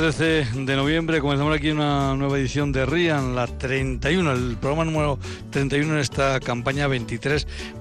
13 de noviembre comenzamos aquí una nueva edición de RIAN, la 31, el programa número 31 en esta campaña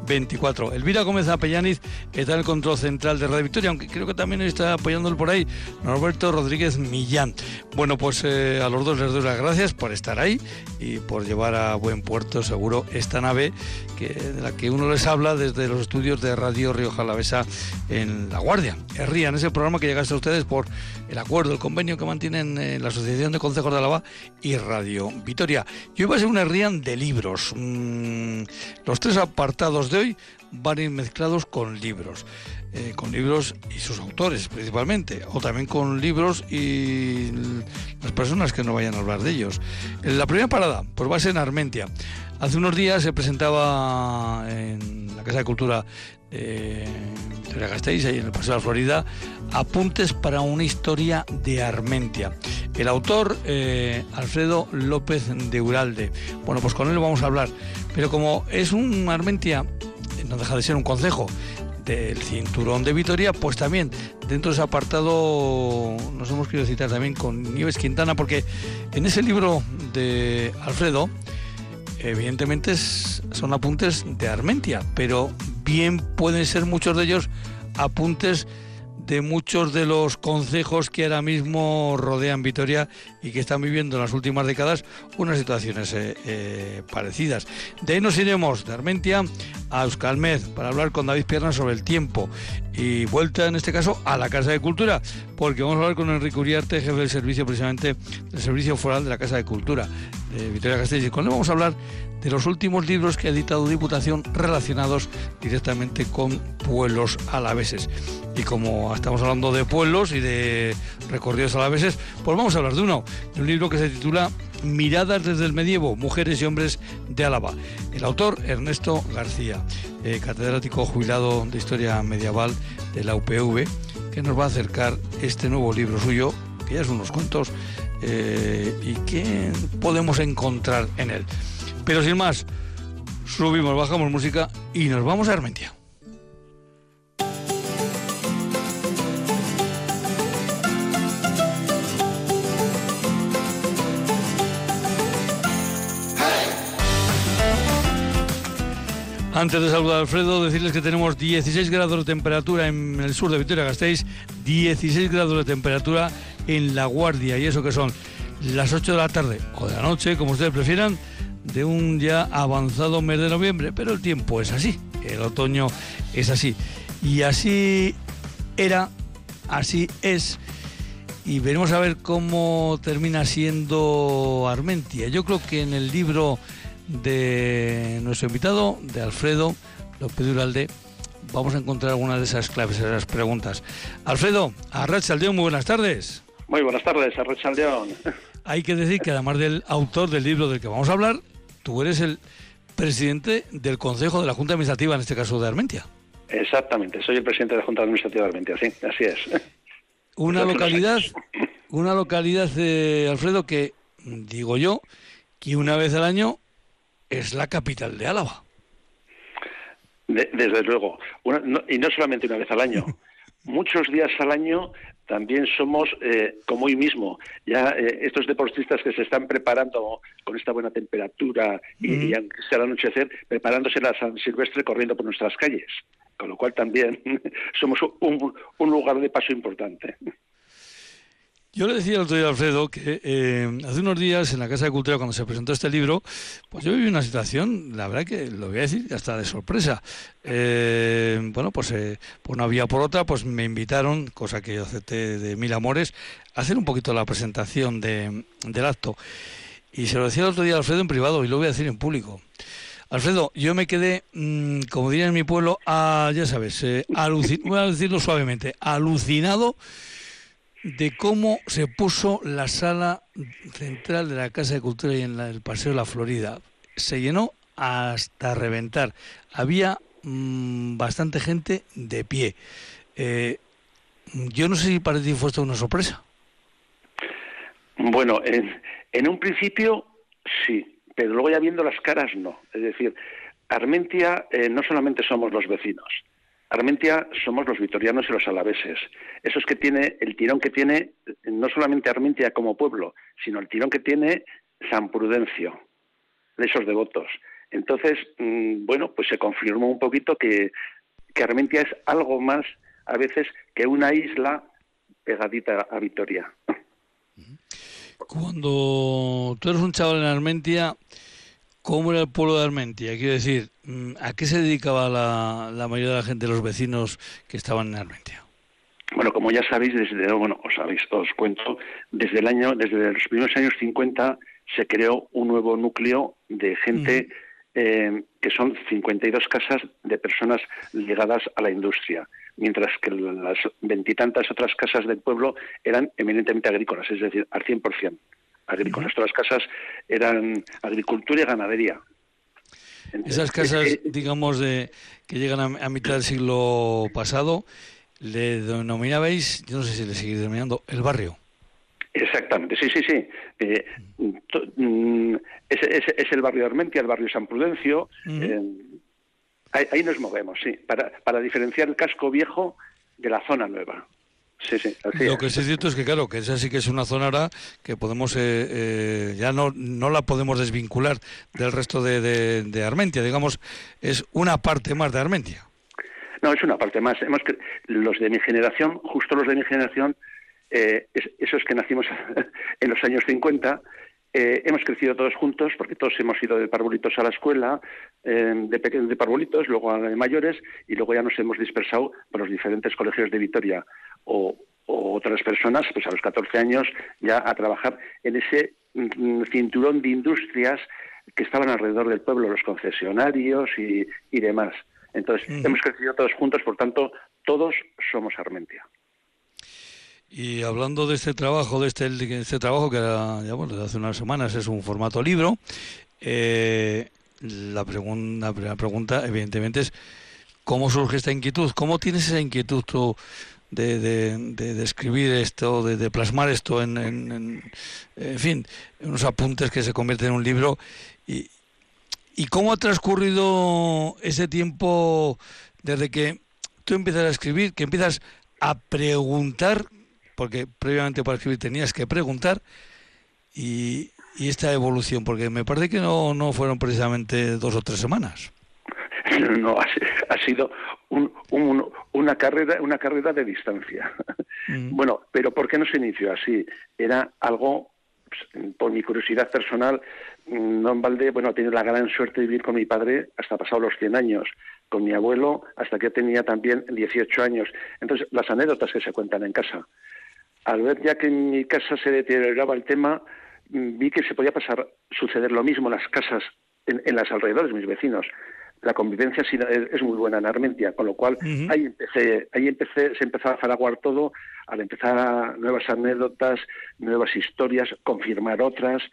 23-24. Elvira Gómez Apellaniz está en el control central de Radio Victoria, aunque creo que también está apoyándolo por ahí Norberto Rodríguez Millán. Bueno, pues eh, a los dos les doy las gracias por estar ahí y por llevar a buen puerto seguro esta nave que, de la que uno les habla desde los estudios de Radio Río Jalavesa en La Guardia. RIAN es el programa que llegaste a ustedes por el acuerdo, el convenio que mantienen eh, la Asociación de Consejos de Álava y Radio Vitoria. Yo iba a ser una RIAN de libros. Mm, los tres apartados de hoy van a ir mezclados con libros. Eh, con libros y sus autores principalmente, o también con libros y las personas que no vayan a hablar de ellos. La primera parada pues va a ser en Armentia. Hace unos días se presentaba en la Casa de Cultura de Victoria Gasteiz, ahí en el Paseo de la Florida, Apuntes para una historia de Armentia. El autor, eh, Alfredo López de Uralde. Bueno, pues con él vamos a hablar. Pero como es un Armentia, no deja de ser un consejo del cinturón de Vitoria, pues también dentro de ese apartado nos hemos querido citar también con Nieves Quintana, porque en ese libro de Alfredo, evidentemente son apuntes de Armentia, pero bien pueden ser muchos de ellos apuntes de muchos de los concejos que ahora mismo rodean Vitoria y que están viviendo en las últimas décadas unas situaciones eh, eh, parecidas. De ahí nos iremos de Armentia a Euskalmez para hablar con David Pierna sobre el tiempo y vuelta en este caso a la Casa de Cultura, porque vamos a hablar con Enrique Uriarte, jefe del servicio precisamente del Servicio Foral de la Casa de Cultura de Gasteiz. Y con él vamos a hablar de los últimos libros que ha editado Diputación relacionados directamente con pueblos alaveses. Y como estamos hablando de pueblos y de recorridos alaveses, pues vamos a hablar de uno, de un libro que se titula Miradas desde el medievo, mujeres y hombres de Álava. El autor, Ernesto García, eh, catedrático jubilado de Historia Medieval de la UPV, que nos va a acercar este nuevo libro suyo, que ya es unos cuentos, eh, y qué podemos encontrar en él. Pero sin más, subimos, bajamos música y nos vamos a Armentia. Antes de saludar a Alfredo, decirles que tenemos 16 grados de temperatura en el sur de Vitoria-Gasteiz, 16 grados de temperatura en La Guardia, y eso que son las 8 de la tarde o de la noche, como ustedes prefieran, de un ya avanzado mes de noviembre, pero el tiempo es así, el otoño es así. Y así era, así es, y veremos a ver cómo termina siendo Armentia. Yo creo que en el libro de nuestro invitado, de Alfredo López Duralde, vamos a encontrar algunas de esas claves, esas preguntas. Alfredo, Arrachaldeón, muy buenas tardes. Muy buenas tardes, Arrachaldeón. Hay que decir que además del autor del libro del que vamos a hablar, tú eres el presidente del Consejo de la Junta Administrativa, en este caso de Armentia. Exactamente, soy el presidente de la Junta Administrativa de Armentia, sí, así es. Una localidad, una localidad, de Alfredo, que digo yo, que una vez al año es la capital de Álava. desde luego, y no solamente una vez al año, muchos días al año también somos, eh, como hoy mismo, ya eh, estos deportistas que se están preparando con esta buena temperatura y, aunque sea el anochecer, preparándose la San Silvestre corriendo por nuestras calles. Con lo cual también somos un lugar de paso importante. Yo le decía al otro día a Alfredo que eh, hace unos días en la Casa de Cultura, cuando se presentó este libro, pues yo viví una situación, la verdad que lo voy a decir, hasta de sorpresa. Eh, bueno, pues eh, por una vía por otra, pues me invitaron, cosa que yo acepté de mil amores, a hacer un poquito la presentación de, del acto. Y se lo decía el otro día a Alfredo en privado y lo voy a decir en público. Alfredo, yo me quedé, mm, como diría en mi pueblo, a, ya sabes, voy a decirlo suavemente, alucinado de cómo se puso la sala central de la Casa de Cultura y en el Paseo de la Florida. Se llenó hasta reventar. Había mm, bastante gente de pie. Eh, yo no sé si para ti esto una sorpresa. Bueno, en, en un principio sí, pero luego ya viendo las caras no. Es decir, Armentia eh, no solamente somos los vecinos, Armentia somos los vitorianos y los alaveses. Eso es que tiene el tirón que tiene no solamente Armentia como pueblo, sino el tirón que tiene San Prudencio, de esos devotos. Entonces, mm, bueno, pues se confirmó un poquito que, que Armentia es algo más a veces que una isla pegadita a Vitoria. Cuando tú eres un chaval en Armentia, ¿cómo era el pueblo de Armentia? Quiero decir, ¿a qué se dedicaba la, la mayoría de la gente, los vecinos que estaban en Armentia? Bueno, como ya sabéis, desde bueno, os sabéis, os cuento, desde el año, desde los primeros años 50 se creó un nuevo núcleo de gente eh, que son 52 casas de personas ligadas a la industria, mientras que las veintitantas otras casas del pueblo eran eminentemente agrícolas, es decir, al 100% agrícolas. Todas las casas eran agricultura y ganadería. Esas casas, digamos, de, que llegan a, mitad del siglo pasado, le denominabais, yo no sé si le seguís denominando, el barrio. Exactamente, sí, sí, sí. Eh, mm, es, el barrio de Armentia, el barrio San Prudencio. Eh, ahí, nos movemos, sí, para, para diferenciar el casco viejo de la zona nueva. Sí, sí, Lo que sí es cierto es que, claro, que esa sí que es una zona ahora que podemos, eh, ya no, no la podemos desvincular del resto de, de, Armentia, digamos, es una parte más de Armentia. No, es una parte más. Hemos los de mi generación, justo los de mi generación, eh, esos que nacimos en los años 50, eh, hemos crecido todos juntos, porque todos hemos ido de parvulitos a la escuela, eh, de, pequeños de parvulitos, luego a de mayores, y luego ya nos hemos dispersado por los diferentes colegios de Vitoria. O, otras personas, pues a los 14 años, ya a trabajar en ese mm, cinturón de industrias que estaban alrededor del pueblo, los concesionarios y, demás. Entonces, hemos crecido todos juntos, por tanto, todos somos Armentia. Y hablando de este trabajo, de este, este trabajo que ya bueno, desde hace unas semanas es un formato libro, eh, la, la primera pregunta evidentemente es ¿cómo surge esta inquietud? ¿Cómo tienes esa inquietud tú de, de, escribir esto, de, plasmar esto en, en, en, fin, unos apuntes que se convierten en un libro? Y, ¿Y cómo ha transcurrido ese tiempo desde que tú empiezas a escribir, que empiezas a preguntar porque previamente para escribir tenías que preguntar y, esta evolución, porque me parece que no, no fueron precisamente dos o tres semanas. No, ha, sido una carrera una carrera de distancia. Mm. Bueno, pero ¿por qué no se inició así? Era algo, pues, por mi curiosidad personal, mm, no en balde, bueno, he tenido la gran suerte de vivir con mi padre hasta pasado los 100 años, con mi abuelo hasta que tenía también 18 años. Entonces, las anécdotas que se cuentan en casa al ver ya que en mi casa se deterioraba el tema, mm, vi que se podía pasar, suceder lo mismo en las casas, en, las alrededores, mis vecinos. La convivencia es muy buena en Armentia, con lo cual ahí empecé, ahí empecé, se empezó a faraguar todo, al empezar nuevas anécdotas, nuevas historias, confirmar otras,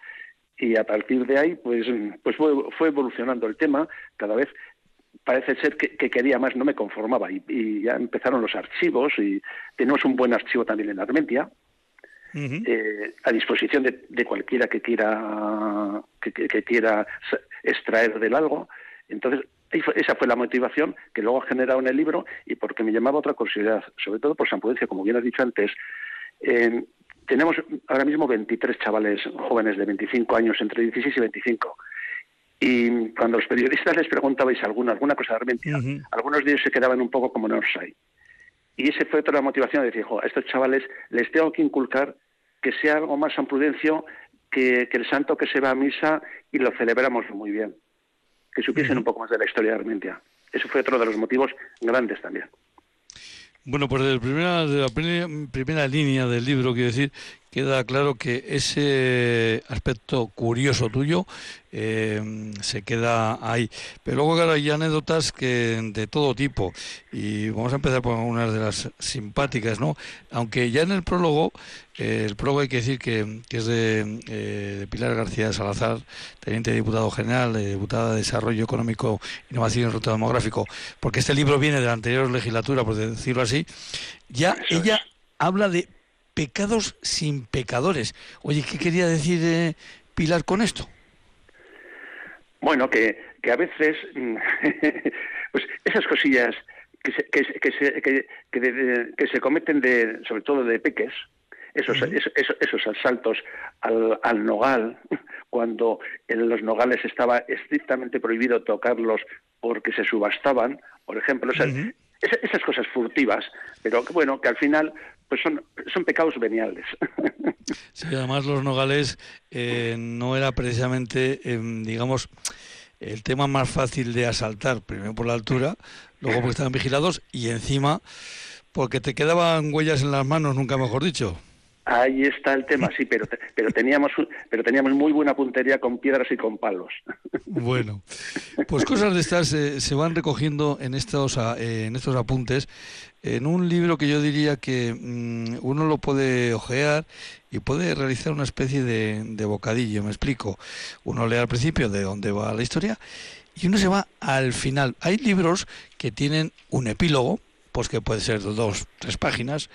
y a partir de ahí, pues, pues fue, fue evolucionando el tema, cada vez parece ser que, quería más, no me conformaba. Y, ya empezaron los archivos y tenemos un buen archivo también en Armentia, eh, a disposición de, cualquiera que quiera, que, quiera extraer del algo. Entonces, esa fue la motivación que luego ha generado en el libro y porque me llamaba otra curiosidad, sobre todo por San Prudencia, como bien has dicho antes. Eh, tenemos ahora mismo 23 chavales jóvenes de 25 años, entre 16 y 25 y cuando los periodistas les preguntabais alguna, alguna cosa de Armentia, algunos de ellos se quedaban un poco como en Orsay. Y esa fue otra motivación de decir, a estos chavales les tengo que inculcar que sea algo más San Prudencio que, el santo que se va a misa y lo celebramos muy bien. Que supiesen un poco más de la historia de Armentia. Eso fue otro de los motivos grandes también. Bueno, pues de, primera, de la primera línea del libro, quiero decir, queda claro que ese aspecto curioso tuyo eh, se queda ahí. Pero luego, claro, hay anécdotas que de todo tipo. Y vamos a empezar por unas de las simpáticas, ¿no? Aunque ya en el prólogo, eh, el prólogo hay que decir que, es de, eh, de, Pilar García Salazar, teniente diputado general, diputada de Desarrollo Económico, Innovación y Ruta Demográfico, porque este libro viene de la anterior legislatura, por decirlo así. Ya ella habla de pecados sin pecadores. Oye, ¿qué quería decir Pilar con esto? Bueno, que, que a veces, pues esas cosillas que se, que, se, que, que, se cometen de, sobre todo de peques, esos, esos, esos, asaltos al, al, nogal, cuando en los nogales estaba estrictamente prohibido tocarlos porque se subastaban, por ejemplo, esas, cosas furtivas, pero que bueno, que al final pues son, son pecados veniales. Además los nogales eh, no era precisamente, em, digamos, el tema más fácil de asaltar, primero por la altura, luego porque estaban vigilados y encima porque te quedaban huellas en las manos, nunca mejor dicho. Ahí está el tema, sí, pero, pero, teníamos, pero teníamos muy buena puntería con piedras y con palos. Bueno, pues cosas de estas eh, se van recogiendo en estos, eh, en estos apuntes, en un libro que yo diría que mm, uno lo puede ojear y puede realizar una especie de, bocadillo, me explico. Uno lee al principio de dónde va la historia y uno se va al final. Hay libros que tienen un epílogo, pues que puede ser dos, tres páginas.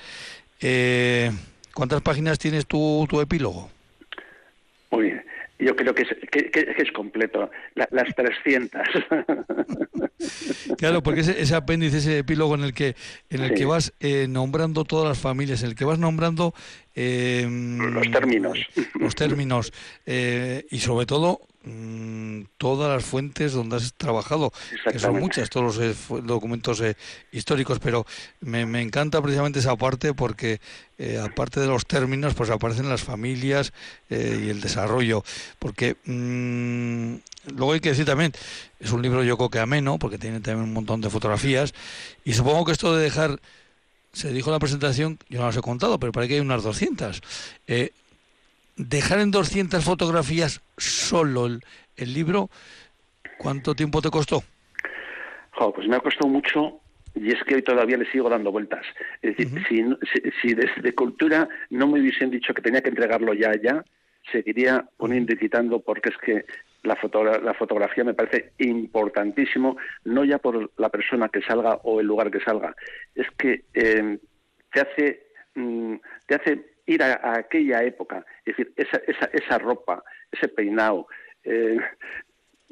Eh, ¿Cuántas páginas tienes tu, tu epílogo? Muy bien. Yo creo que es, que, es completo, las 300. claro, porque ese, ese, apéndice, ese epílogo en el que en el que vas eh, nombrando todas las familias, en el que vas nombrando eh, los términos, los términos eh, y sobre todo Mm, todas las fuentes donde has trabajado, que son muchas, todos los eh, documentos eh, históricos, pero me, encanta precisamente esa parte porque eh, aparte de los términos, pues aparecen las familias y el desarrollo, porque mm, luego hay que decir también, es un libro yo creo que ameno, porque tiene también un montón de fotografías, y supongo que esto de dejar se dijo en la presentación, yo no las he contado, pero parece que hay unas 200. Eh, dejar en 200 fotografías solo el, libro, ¿cuánto tiempo te costó? pues me ha costado mucho y es que hoy todavía le sigo dando vueltas. Es decir, si, desde cultura no me hubiesen dicho que tenía que entregarlo ya, ya, seguiría poniendo y quitando porque es que la, la fotografía me parece importantísimo, no ya por la persona que salga o el lugar que salga, es que eh, te hace mm, te hace ir a, aquella época, es decir, esa, esa, esa ropa, ese peinado, eh,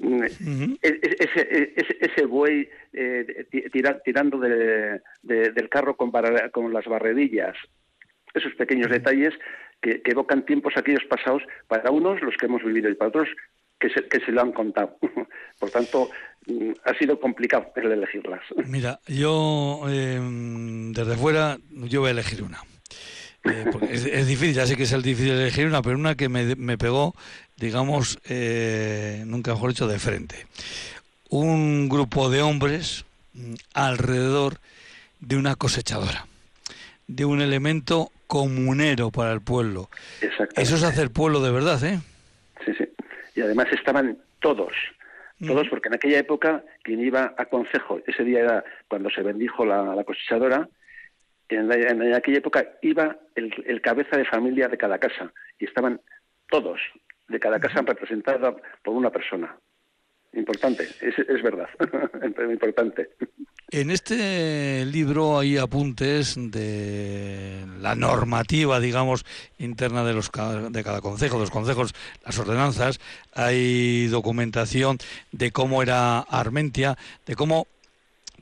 e, e, ese, ese, ese, buey eh, tirando de, del carro con, con, las barredillas, esos pequeños detalles que, evocan tiempos aquellos pasados para unos los que hemos vivido y para otros que se, que se lo han contado. Por tanto, mm, ha sido complicado el elegirlas. Mira, yo em, desde fuera yo voy a elegir una. Eh, es, difícil, ya sé que es el difícil elegir una, pero una que me, me pegó, digamos, eh, nunca mejor dicho, de frente. Un grupo de hombres mm, alrededor de una cosechadora, de un elemento comunero para el pueblo. Eso es hacer pueblo de verdad, ¿eh? Sí, sí. Y además estaban todos, todos, porque en aquella época quien iba a consejo, ese día era cuando se bendijo la, la cosechadora, en, aquella época iba el, cabeza de familia de cada casa y estaban todos de cada casa representada por una persona. Importante, es, es verdad, importante. En este libro hay apuntes de la normativa, digamos, interna de, los, de cada concejo, de los concejos, las ordenanzas, hay documentación de cómo era Armentia, de cómo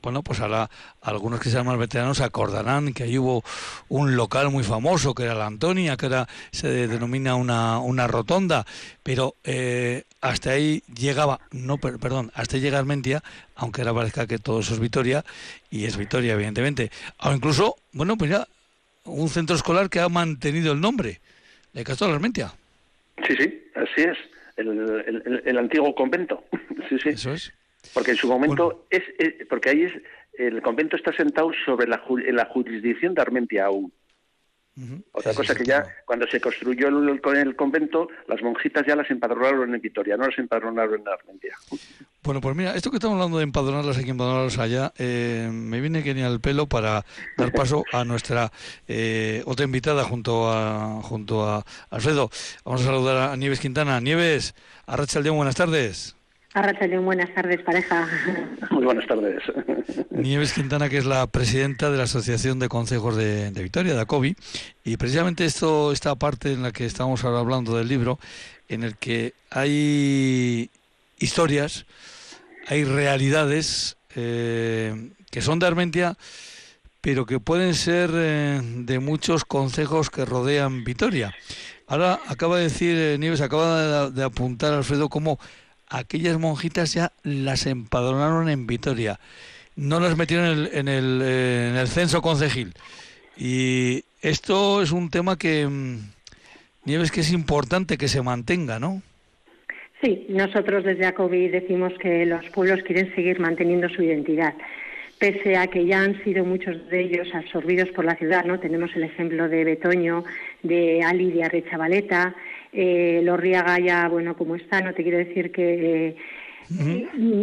bueno, pues ahora algunos que sean más veteranos acordarán que ahí hubo un local muy famoso que era la Antonia, que era se denomina una, una rotonda, pero eh, hasta ahí llegaba, no, perdón, hasta ahí llega Armentia, aunque ahora parezca que todo eso es Vitoria, y es Vitoria, evidentemente. O incluso, bueno, pues ya un centro escolar que ha mantenido el nombre, de Castro de Armentia. Sí, sí, así es, el, el antiguo convento. sí, sí. Eso es. Porque en su momento es, porque ahí es el convento está sentado sobre la, en la jurisdicción de Armentia aún. Otra cosa que ya cuando se construyó el, el, convento, las monjitas ya las empadronaron en Vitoria, no las empadronaron en Armentia. Bueno, pues mira, esto que estamos hablando de empadronarlas aquí, empadronarlas allá, eh, me viene genial el pelo para dar paso a nuestra eh, otra invitada junto a junto a Alfredo. Vamos a saludar a Nieves Quintana. Nieves, Arracha León, buenas tardes. Arrachalón, buenas tardes, pareja. Muy buenas tardes. Nieves Quintana, que es la presidenta de la Asociación de Consejos de, Victoria, de ACOBI, y precisamente esto, esta parte en la que estamos ahora hablando del libro, en el que hay historias, hay realidades eh, que son de Armentia, pero que pueden ser eh, de muchos consejos que rodean Vitoria. Ahora acaba de decir eh, Nieves, acaba de, apuntar Alfredo cómo aquellas monjitas ya las empadronaron en Vitoria, no las metieron en el, en el, en el censo concejil. Y esto es un tema que, mm, Nieves, que es importante que se mantenga, ¿no? Sí, nosotros desde ACOBI decimos que los pueblos quieren seguir manteniendo su identidad, pese a que ya han sido muchos de ellos absorbidos por la ciudad, ¿no? Tenemos el ejemplo de Betoño, de Ali, de eh, Lorriaga ya, bueno, como está, no te quiero decir que... Eh,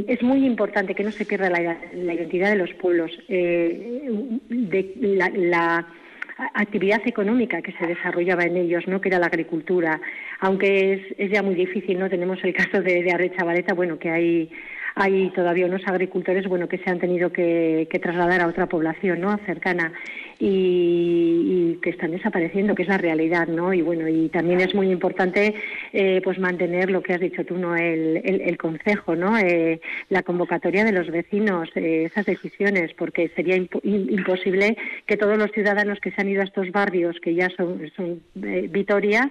es muy importante que no se pierda la, identidad de los pueblos, eh, de la actividad económica que se desarrollaba en ellos, ¿no? que era la agricultura, aunque es, ya muy difícil, ¿no? Tenemos el caso de, de Arrecha Valeta, bueno, que hay hay todavía unos agricultores bueno que se han tenido que, trasladar a otra población no cercana y, que están desapareciendo que es la realidad no y bueno y también es muy importante eh, pues mantener lo que has dicho tú no el, el, consejo no eh, la convocatoria de los vecinos eh, esas decisiones porque sería imposible que todos los ciudadanos que se han ido a estos barrios que ya son, son Vitoria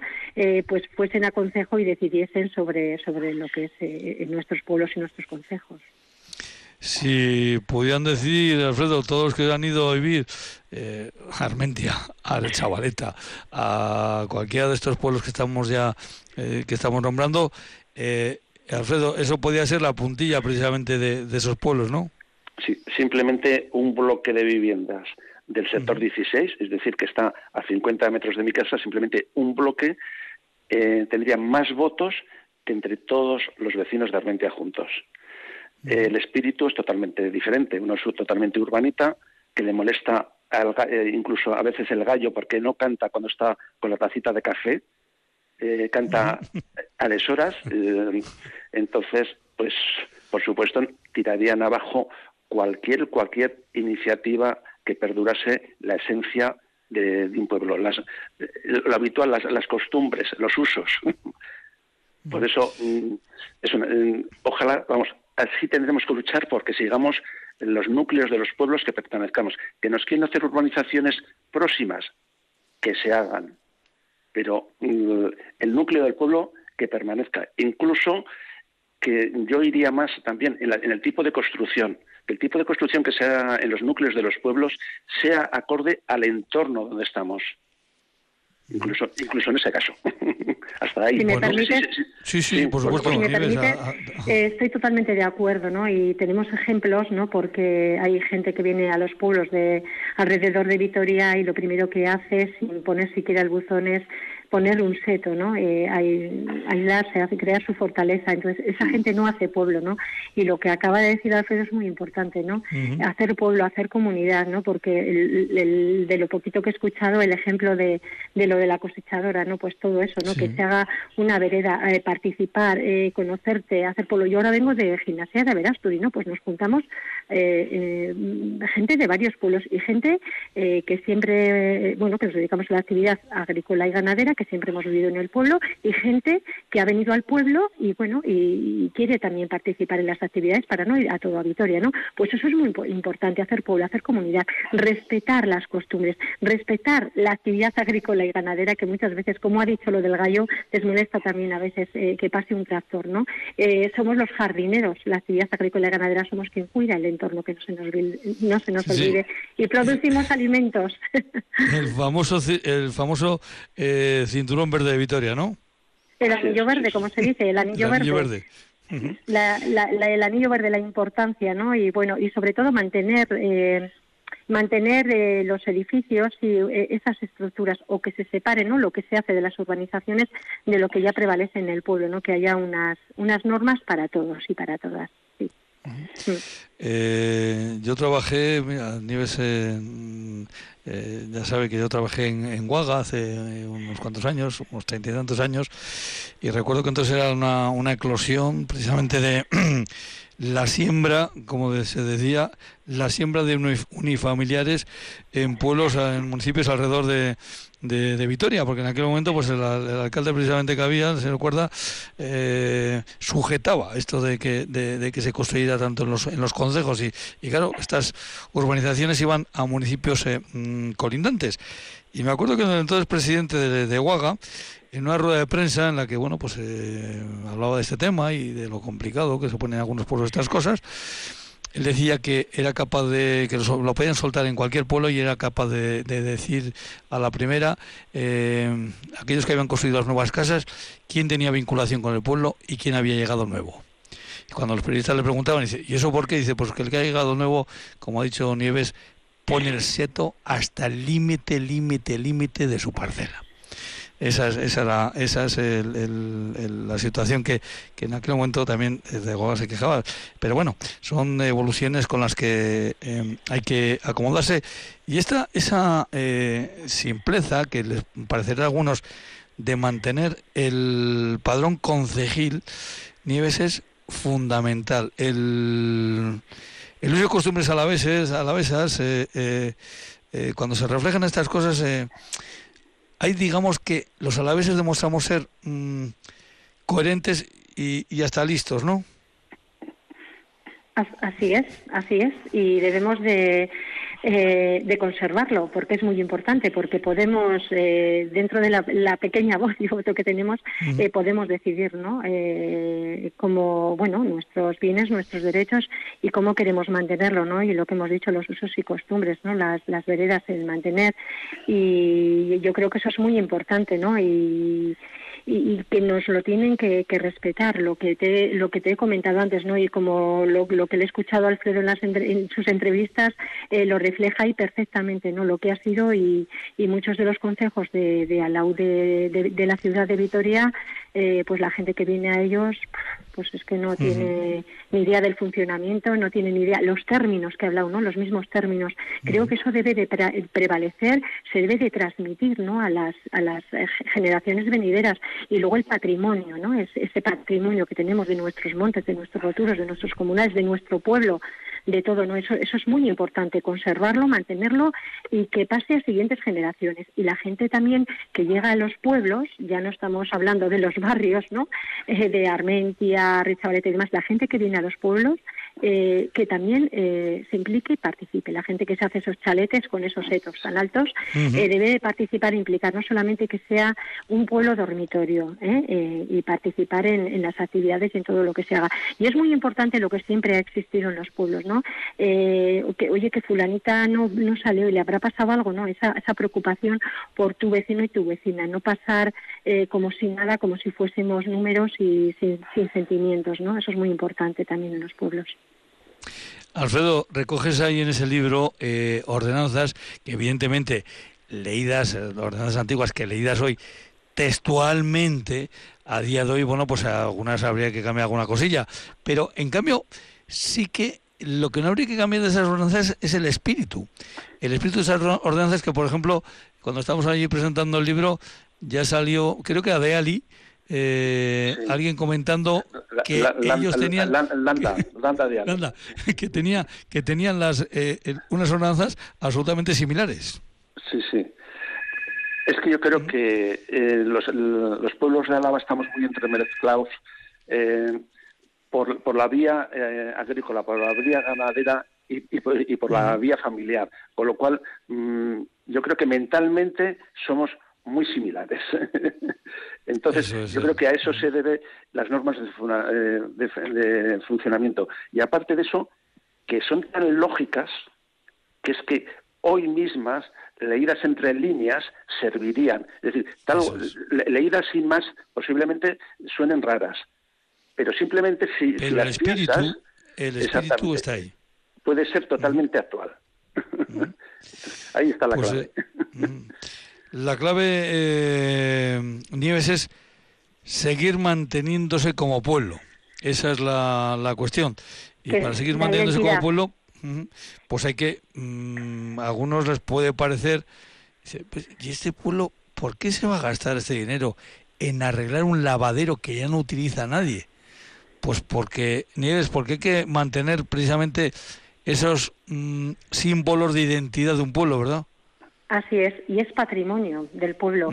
pues fuesen a consejo y decidiesen sobre sobre lo que es nuestros pueblos y nuestros consejos si pudieran decir, Alfredo, todos los que han ido a vivir eh, a Armentia, a Chavaleta, a cualquiera de estos pueblos que estamos ya eh, que estamos nombrando, eh, Alfredo, eso podría ser la puntilla precisamente de, esos pueblos, ¿no? Sí, simplemente un bloque de viviendas del sector 16, es decir, que está a 50 metros de mi casa, simplemente un bloque tendría más votos que entre todos los vecinos de Armentia juntos el espíritu es totalmente diferente. Uno es totalmente urbanita, que le molesta eh, incluso a veces el gallo porque no canta cuando está con la tacita de café, eh, canta a deshoras. Eh, entonces, pues, por supuesto, tirarían abajo cualquier, cualquier iniciativa que perdurase la esencia de, un pueblo, las, lo habitual, las, las costumbres, los usos. Por eso, mm, es ojalá, vamos, así tendremos que luchar porque sigamos en los núcleos de los pueblos que pertenezcamos. Que nos quieren hacer urbanizaciones próximas, que se hagan. Pero mm, el núcleo del pueblo que permanezca. Incluso que yo iría más también en, en, el tipo de construcción, que el tipo de construcción que sea en los núcleos de los pueblos sea acorde al entorno donde estamos incluso incluso en ese caso hasta ahí. Si me permite, sí, sí, por supuesto si me permite, eh, estoy totalmente de acuerdo no y tenemos ejemplos no porque hay gente que viene a los pueblos de alrededor de Vitoria y lo primero que hace sin poner siquiera el buzón es poner un seto, ¿no? Eh, aislarse, crear su fortaleza. Entonces, esa gente no hace pueblo, ¿no? Y lo que acaba de decir Alfredo es muy importante, ¿no? Hacer pueblo, hacer comunidad, ¿no? Porque el, de lo poquito que he escuchado, el ejemplo de, de, lo de la cosechadora, ¿no? Pues todo eso, ¿no? Que se haga una vereda, eh, participar, eh, conocerte, hacer pueblo. Yo ahora vengo de gimnasia de Verasturi, ¿no? Pues nos juntamos eh, gente de varios pueblos y gente que siempre, bueno, que nos dedicamos a la actividad agrícola y ganadera, que siempre hemos vivido en el pueblo, y gente que ha venido al pueblo y bueno, y, quiere también participar en las actividades para no ir a todo a Vitoria, ¿no? Pues eso es muy importante, hacer pueblo, hacer comunidad, respetar las costumbres, respetar la actividad agrícola y ganadera, que muchas veces, como ha dicho lo del gallo, les molesta también a veces eh, que pase un tractor, ¿no? Eh, somos los jardineros, la actividad agrícola y ganadera somos quien cuida el entorno, que no se nos, no se nos olvide, y producimos alimentos. El famoso, el famoso eh, cinturón verde de Vitoria, ¿no? El anillo verde, como se dice, el anillo, verde. el anillo verde, la importancia, ¿no? Y bueno, y sobre todo mantener eh, mantener eh, los edificios y eh, esas estructuras o que se separen, ¿no? Lo que se hace de las urbanizaciones de lo que ya prevalece en el pueblo, ¿no? Que haya unas unas normas para todos y para todas. Eh, yo trabajé, mira, Nieves, eh, ya sabe que yo trabajé en, en Guaga hace unos cuantos años, unos treinta y tantos años, y recuerdo que entonces era una, una eclosión precisamente de la siembra, como se decía, la siembra de unifamiliares en pueblos, en municipios alrededor de, de, Vitoria, porque en aquel momento pues el, alcalde precisamente que había, se recuerda, eh, sujetaba esto de que, de, que se construyera tanto en los, en los consejos y, y claro, estas urbanizaciones iban a municipios eh, mm, colindantes. Y me acuerdo que el entonces presidente de, de Huaga, en una rueda de prensa en la que bueno pues eh, hablaba de este tema y de lo complicado que se ponen algunos pueblos estas cosas él decía que era capaz de que lo, podían soltar en cualquier pueblo y era capaz de, decir a la primera eh, aquellos que habían construido las nuevas casas quién tenía vinculación con el pueblo y quién había llegado nuevo y cuando los periodistas le preguntaban dice y eso por qué dice pues que el que ha llegado nuevo como ha dicho Nieves pone el seto hasta el límite límite límite de su parcela esa es, esa esa es la situación que, en aquel momento también de Goa se quejaba. Pero bueno, son evoluciones con las que em, hay que acomodarse. Y esta esa eh, simpleza que les parecerá a algunos de mantener el padrón concejil, Nieves es fundamental. El, el uso de costumbres alaveses, alavesas, eh, eh, eh, cuando se reflejan estas cosas, eh, ahí digamos que los alaveses demostramos ser mm, coherentes y, y, hasta listos, ¿no? Así es, así es. Y debemos de, eh, de conservarlo, porque es muy importante, porque podemos, eh, dentro de la, pequeña voz y voto que tenemos, eh, podemos decidir, ¿no? Eh, cómo, bueno, nuestros bienes, nuestros derechos y cómo queremos mantenerlo, ¿no? Y lo que hemos dicho, los usos y costumbres, ¿no? Las, las veredas, el mantener. Y yo creo que eso es muy importante, ¿no? Y, y, que nos lo tienen que, respetar, lo que te, lo que te he comentado antes, ¿no? Y como lo, que le he escuchado a Alfredo en, las, en sus entrevistas, eh, lo refleja ahí perfectamente, ¿no? Lo que ha sido y, y muchos de los consejos de, de Alau de, de, la ciudad de Vitoria, eh, pues la gente que viene a ellos, pues es que no tiene ni idea del funcionamiento, no tiene ni idea los términos que ha hablado, ¿no? Los mismos términos. Creo que eso debe de prevalecer, se debe de transmitir, ¿no? A las a las eh, generaciones venideras y luego el patrimonio, ¿no? Es, ese patrimonio que tenemos de nuestros montes, de nuestros roturos, de nuestros comunales, de nuestro pueblo, de todo, ¿no? Eso, eso es muy importante, conservarlo, mantenerlo y que pase a siguientes generaciones. Y la gente también que llega a los pueblos, ya no estamos hablando de los barrios, ¿no? Eh, de Armentia, Richavaleta y demás, la gente que viene a los pueblos, eh, que también eh, se implique y participe. La gente que se hace esos chaletes con esos setos tan altos eh, debe participar e implicar, no solamente que sea un pueblo dormitorio y participar en, las actividades y en todo lo que se haga. Y es muy importante lo que siempre ha existido en los pueblos, ¿no? que, oye, que fulanita no, no salió y le habrá pasado algo, ¿no? Esa, esa preocupación por tu vecino y tu vecina, no pasar como si nada, como si fuésemos números y sin, sin sentimientos, ¿no? Eso es muy importante también en los pueblos. Alfredo, recoges ahí en ese libro eh, ordenanzas que evidentemente leídas, eh, ordenanzas antiguas que leídas hoy textualmente, a día de hoy, bueno, pues algunas habría que cambiar alguna cosilla, pero en cambio sí que lo que no habría que cambiar de esas ordenanzas es el espíritu. El espíritu de esas ordenanzas que, por ejemplo, cuando estamos allí presentando el libro, ya salió, creo que a Deali, eh, alguien comentando que ellos tenían que tenía que tenían las eh, unas ordenanzas absolutamente similares. Sí, sí. Es que yo creo que eh, los, los, pueblos de Álava estamos muy entremezclados eh, por, por la vía agrícola, por la vía ganadera y, y, por, y por, la vía familiar. Con lo cual, mmm, yo creo que mentalmente somos muy similares. Entonces, yo creo que a eso se debe las normas eh, de, funcionamiento. Y aparte de eso, que son tan lógicas que es que hoy mismas leídas entre líneas servirían. Es decir, tal, leídas sin más posiblemente suenen raras, pero simplemente si, el las espíritu, el espíritu está ahí. Puede ser totalmente actual. ahí está la pues, clave. Eh, la clave, eh, Nieves, es seguir manteniéndose como pueblo. Esa es la, la cuestión. Y para seguir manteniéndose como pueblo, pues hay que, mm, a algunos les puede parecer, pues, ¿y este pueblo por qué se va a gastar este dinero en arreglar un lavadero que ya no utiliza nadie? Pues porque, Nieves, porque hay que mantener precisamente esos mm, símbolos de identidad de un pueblo, ¿verdad? Así es, y es patrimonio del pueblo.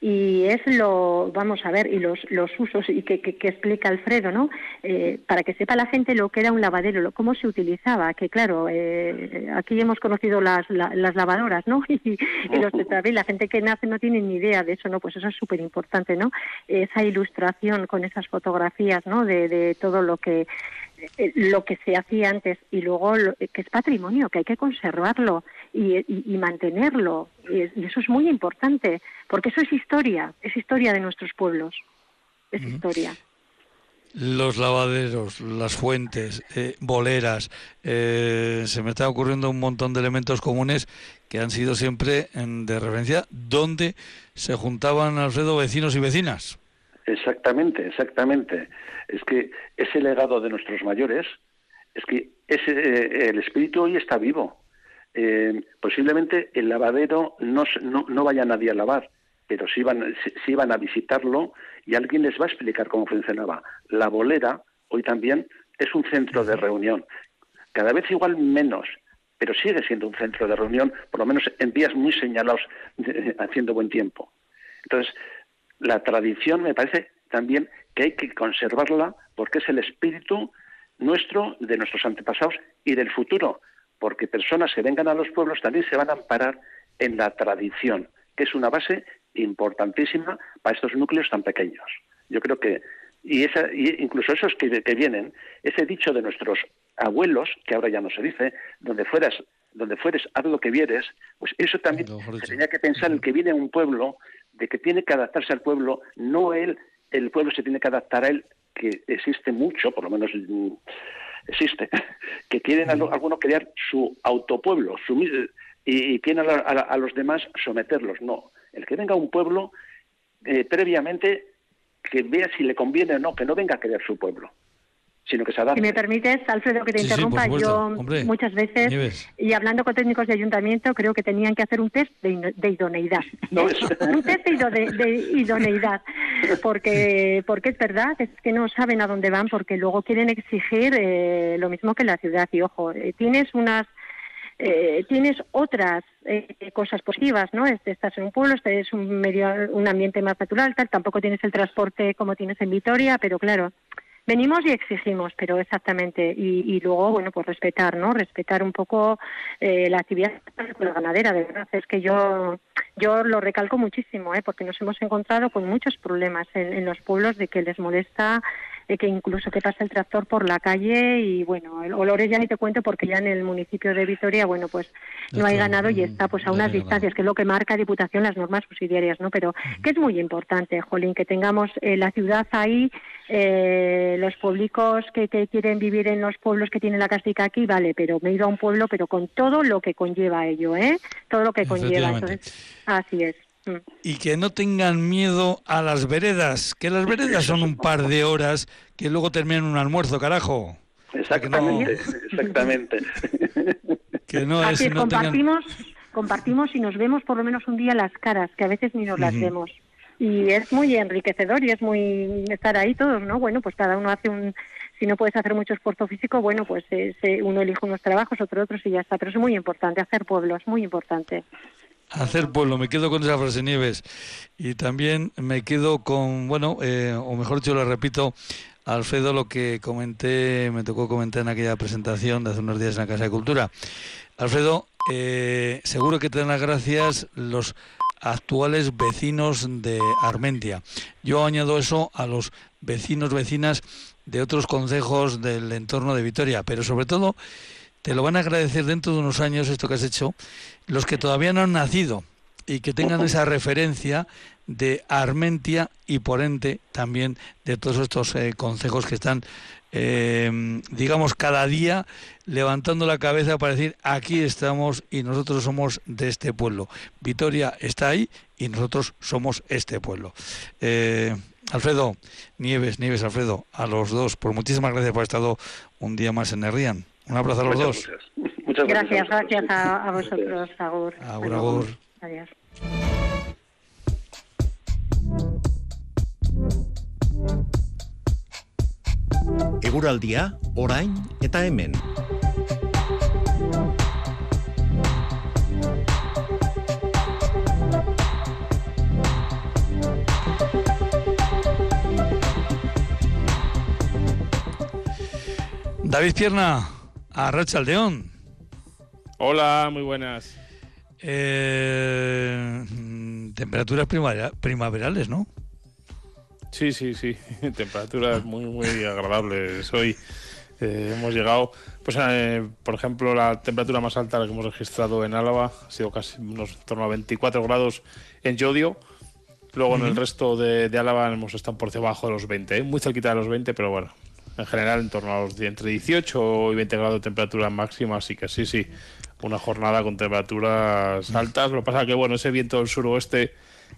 Y es lo, vamos a ver, y los, los usos y que, que, explica Alfredo, ¿no? Eh, para que sepa la gente lo que era un lavadero, lo, cómo se utilizaba, que claro, eh, aquí hemos conocido las, las lavadoras, ¿no? Y, los tetrabil, la gente que nace no tiene ni idea de eso, ¿no? Pues eso es súper importante, ¿no? Esa ilustración con esas fotografías, ¿no? De, de todo lo que eh, lo que se hacía antes y luego que es patrimonio, que hay que conservarlo y, mantenerlo. Y, eso es muy importante, porque eso es historia, es historia de nuestros pueblos, es historia. Los lavaderos, las fuentes, eh, boleras, eh, se me está ocurriendo un montón de elementos comunes que han sido siempre en, de referencia donde se juntaban, Alfredo, vecinos y vecinas. Exactamente, exactamente. Es que ese legado de nuestros mayores, es que ese, eh, el espíritu hoy está vivo. Eh, posiblemente el lavadero no, no, vaya nadie a lavar, pero sí van, sí, van a visitarlo y alguien les va a explicar cómo funcionaba. La bolera hoy también es un centro de reunión, cada vez igual menos, pero sigue siendo un centro de reunión, por lo menos en días muy señalados, haciendo buen tiempo. Entonces, la tradición me parece también que hay que conservarla porque es el espíritu nuestro, de nuestros antepasados y del futuro, porque personas que vengan a los pueblos también se van a amparar en la tradición, que es una base importantísima para estos núcleos tan pequeños. Yo creo que, y, esa, incluso esos que, vienen, ese dicho de nuestros abuelos, que ahora ya no se dice, donde fueras, donde fueres, haz lo que vieres, pues eso también se tenía que pensar el que viene a un pueblo de que tiene que adaptarse al pueblo, no él, el pueblo se tiene que adaptar a él, que existe mucho, por lo menos existe, que quieren algunos crear su autopueblo su, y, y quieren a, los demás someterlos. No, el que venga a un pueblo, eh, previamente, que vea si le conviene o no, que no venga a crear su pueblo sino que se Si me permites, Alfredo, que te interrumpa, yo muchas veces, y hablando con técnicos de ayuntamiento, creo que tenían que hacer un test de, idoneidad. un test de, idoneidad, porque, porque es verdad, es que no saben a dónde van, porque luego quieren exigir eh, lo mismo que la ciudad. Y ojo, eh, tienes unas eh, tienes otras cosas positivas, ¿no? Estás en un pueblo, este es un medio, un ambiente más natural, tal, tampoco tienes el transporte como tienes en Vitoria, pero claro, venimos y exigimos, pero exactamente. Y, luego, bueno, pues respetar, ¿no? Respetar un poco eh, la actividad ganadera, de verdad. Es que yo, yo lo recalco muchísimo, ¿eh? Porque nos hemos encontrado con muchos problemas en, en los pueblos de que les molesta que incluso que pasa el tractor por la calle y bueno, el olores ya ni te cuento porque ya en el municipio de Vitoria, bueno, pues no hay ganado y está pues a unas distancias, que es lo que marca Diputación las normas subsidiarias, ¿no? Pero que es muy importante, Jolín, que tengamos eh, la ciudad ahí, eh, los públicos que, quieren vivir en los pueblos que tienen la castica aquí, vale, pero me he ido a un pueblo, pero con todo lo que conlleva ello, ¿eh? Todo lo que conlleva. Entonces, así es. Y que no tengan miedo a las veredas, que las veredas son un par de horas que luego terminan un almuerzo, carajo. Exactamente, exactamente. Que no es, compartimos, compartimos y nos vemos por lo menos un día las caras, que a veces ni nos las vemos. Y es muy enriquecedor y es muy estar ahí todos, ¿no? Bueno, pues cada uno hace un, si no puedes hacer mucho esfuerzo físico, bueno, pues eh, uno elige unos trabajos, otro otros y ya está. Pero es muy importante hacer pueblo, es muy importante hacer pueblo, me quedo con esa frase Nieves y también me quedo con, bueno, eh, o mejor dicho, lo repito, Alfredo, lo que comenté, me tocó comentar en aquella presentación de hace unos días en la Casa de Cultura. Alfredo, eh, seguro que te dan las gracias los actuales vecinos de Armentia. Yo añado eso a los vecinos, vecinas de otros consejos del entorno de Vitoria, pero sobre todo te lo van a agradecer dentro de unos años esto que has hecho, los que todavía no han nacido y que tengan esa referencia de Armentia y por ende también de todos estos eh, consejos que están, em, digamos, cada día levantando la cabeza para decir, aquí estamos y nosotros somos de este pueblo. Vitoria está ahí y nosotros somos este pueblo. Eh, Alfredo, Nieves, Nieves, Alfredo, a los dos, por muchísimas gracias por haber estado un día más en Herrián. Un abrazo a los muchas, dos. Muchas, muchas gracias, gracias a, a vosotros. Agur. Agur, agur. Adiós. Eguraldia, orain eta hemen. David Pierna, a Rachaldeón. Hola, muy buenas. Eh, temperaturas primaverales, ¿no? Sí, sí, sí. Temperaturas muy, muy agradables. Hoy eh, hemos llegado, pues, eh, por ejemplo, la temperatura más alta que hemos registrado en Álava ha sido casi unos en torno a 24 grados en Yodio. Luego en el resto de, Álava hemos estado por debajo de los 20, ¿eh? muy cerquita de los 20, pero bueno, en general en torno a los entre 18 y 20 grados de temperatura máxima, así que sí, sí, una jornada con temperaturas altas. Lo que pasa que, bueno, ese viento del suroeste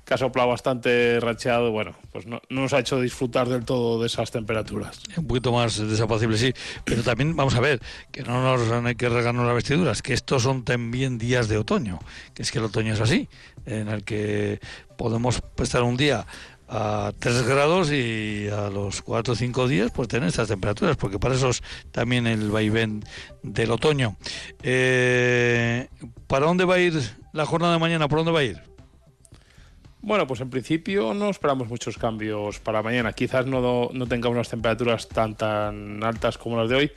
que ha soplado bastante racheado, bueno, pues no, nos ha hecho disfrutar del todo de esas temperaturas. Un poquito más desapacible, sí. Pero también vamos a ver, que no nos hay que regarnos las vestiduras, que estos son también días de otoño, que es que el otoño es así, en el que podemos estar un día a 3 grados y a los 4 o 5 días pues tener estas temperaturas, porque para eso es también el vaivén del otoño. Eh, ¿Para dónde va a ir la jornada de mañana? ¿Por dónde va a ir? Bueno, pues en principio no esperamos muchos cambios para mañana. Quizás no, no tengamos unas temperaturas tan tan altas como las de hoy,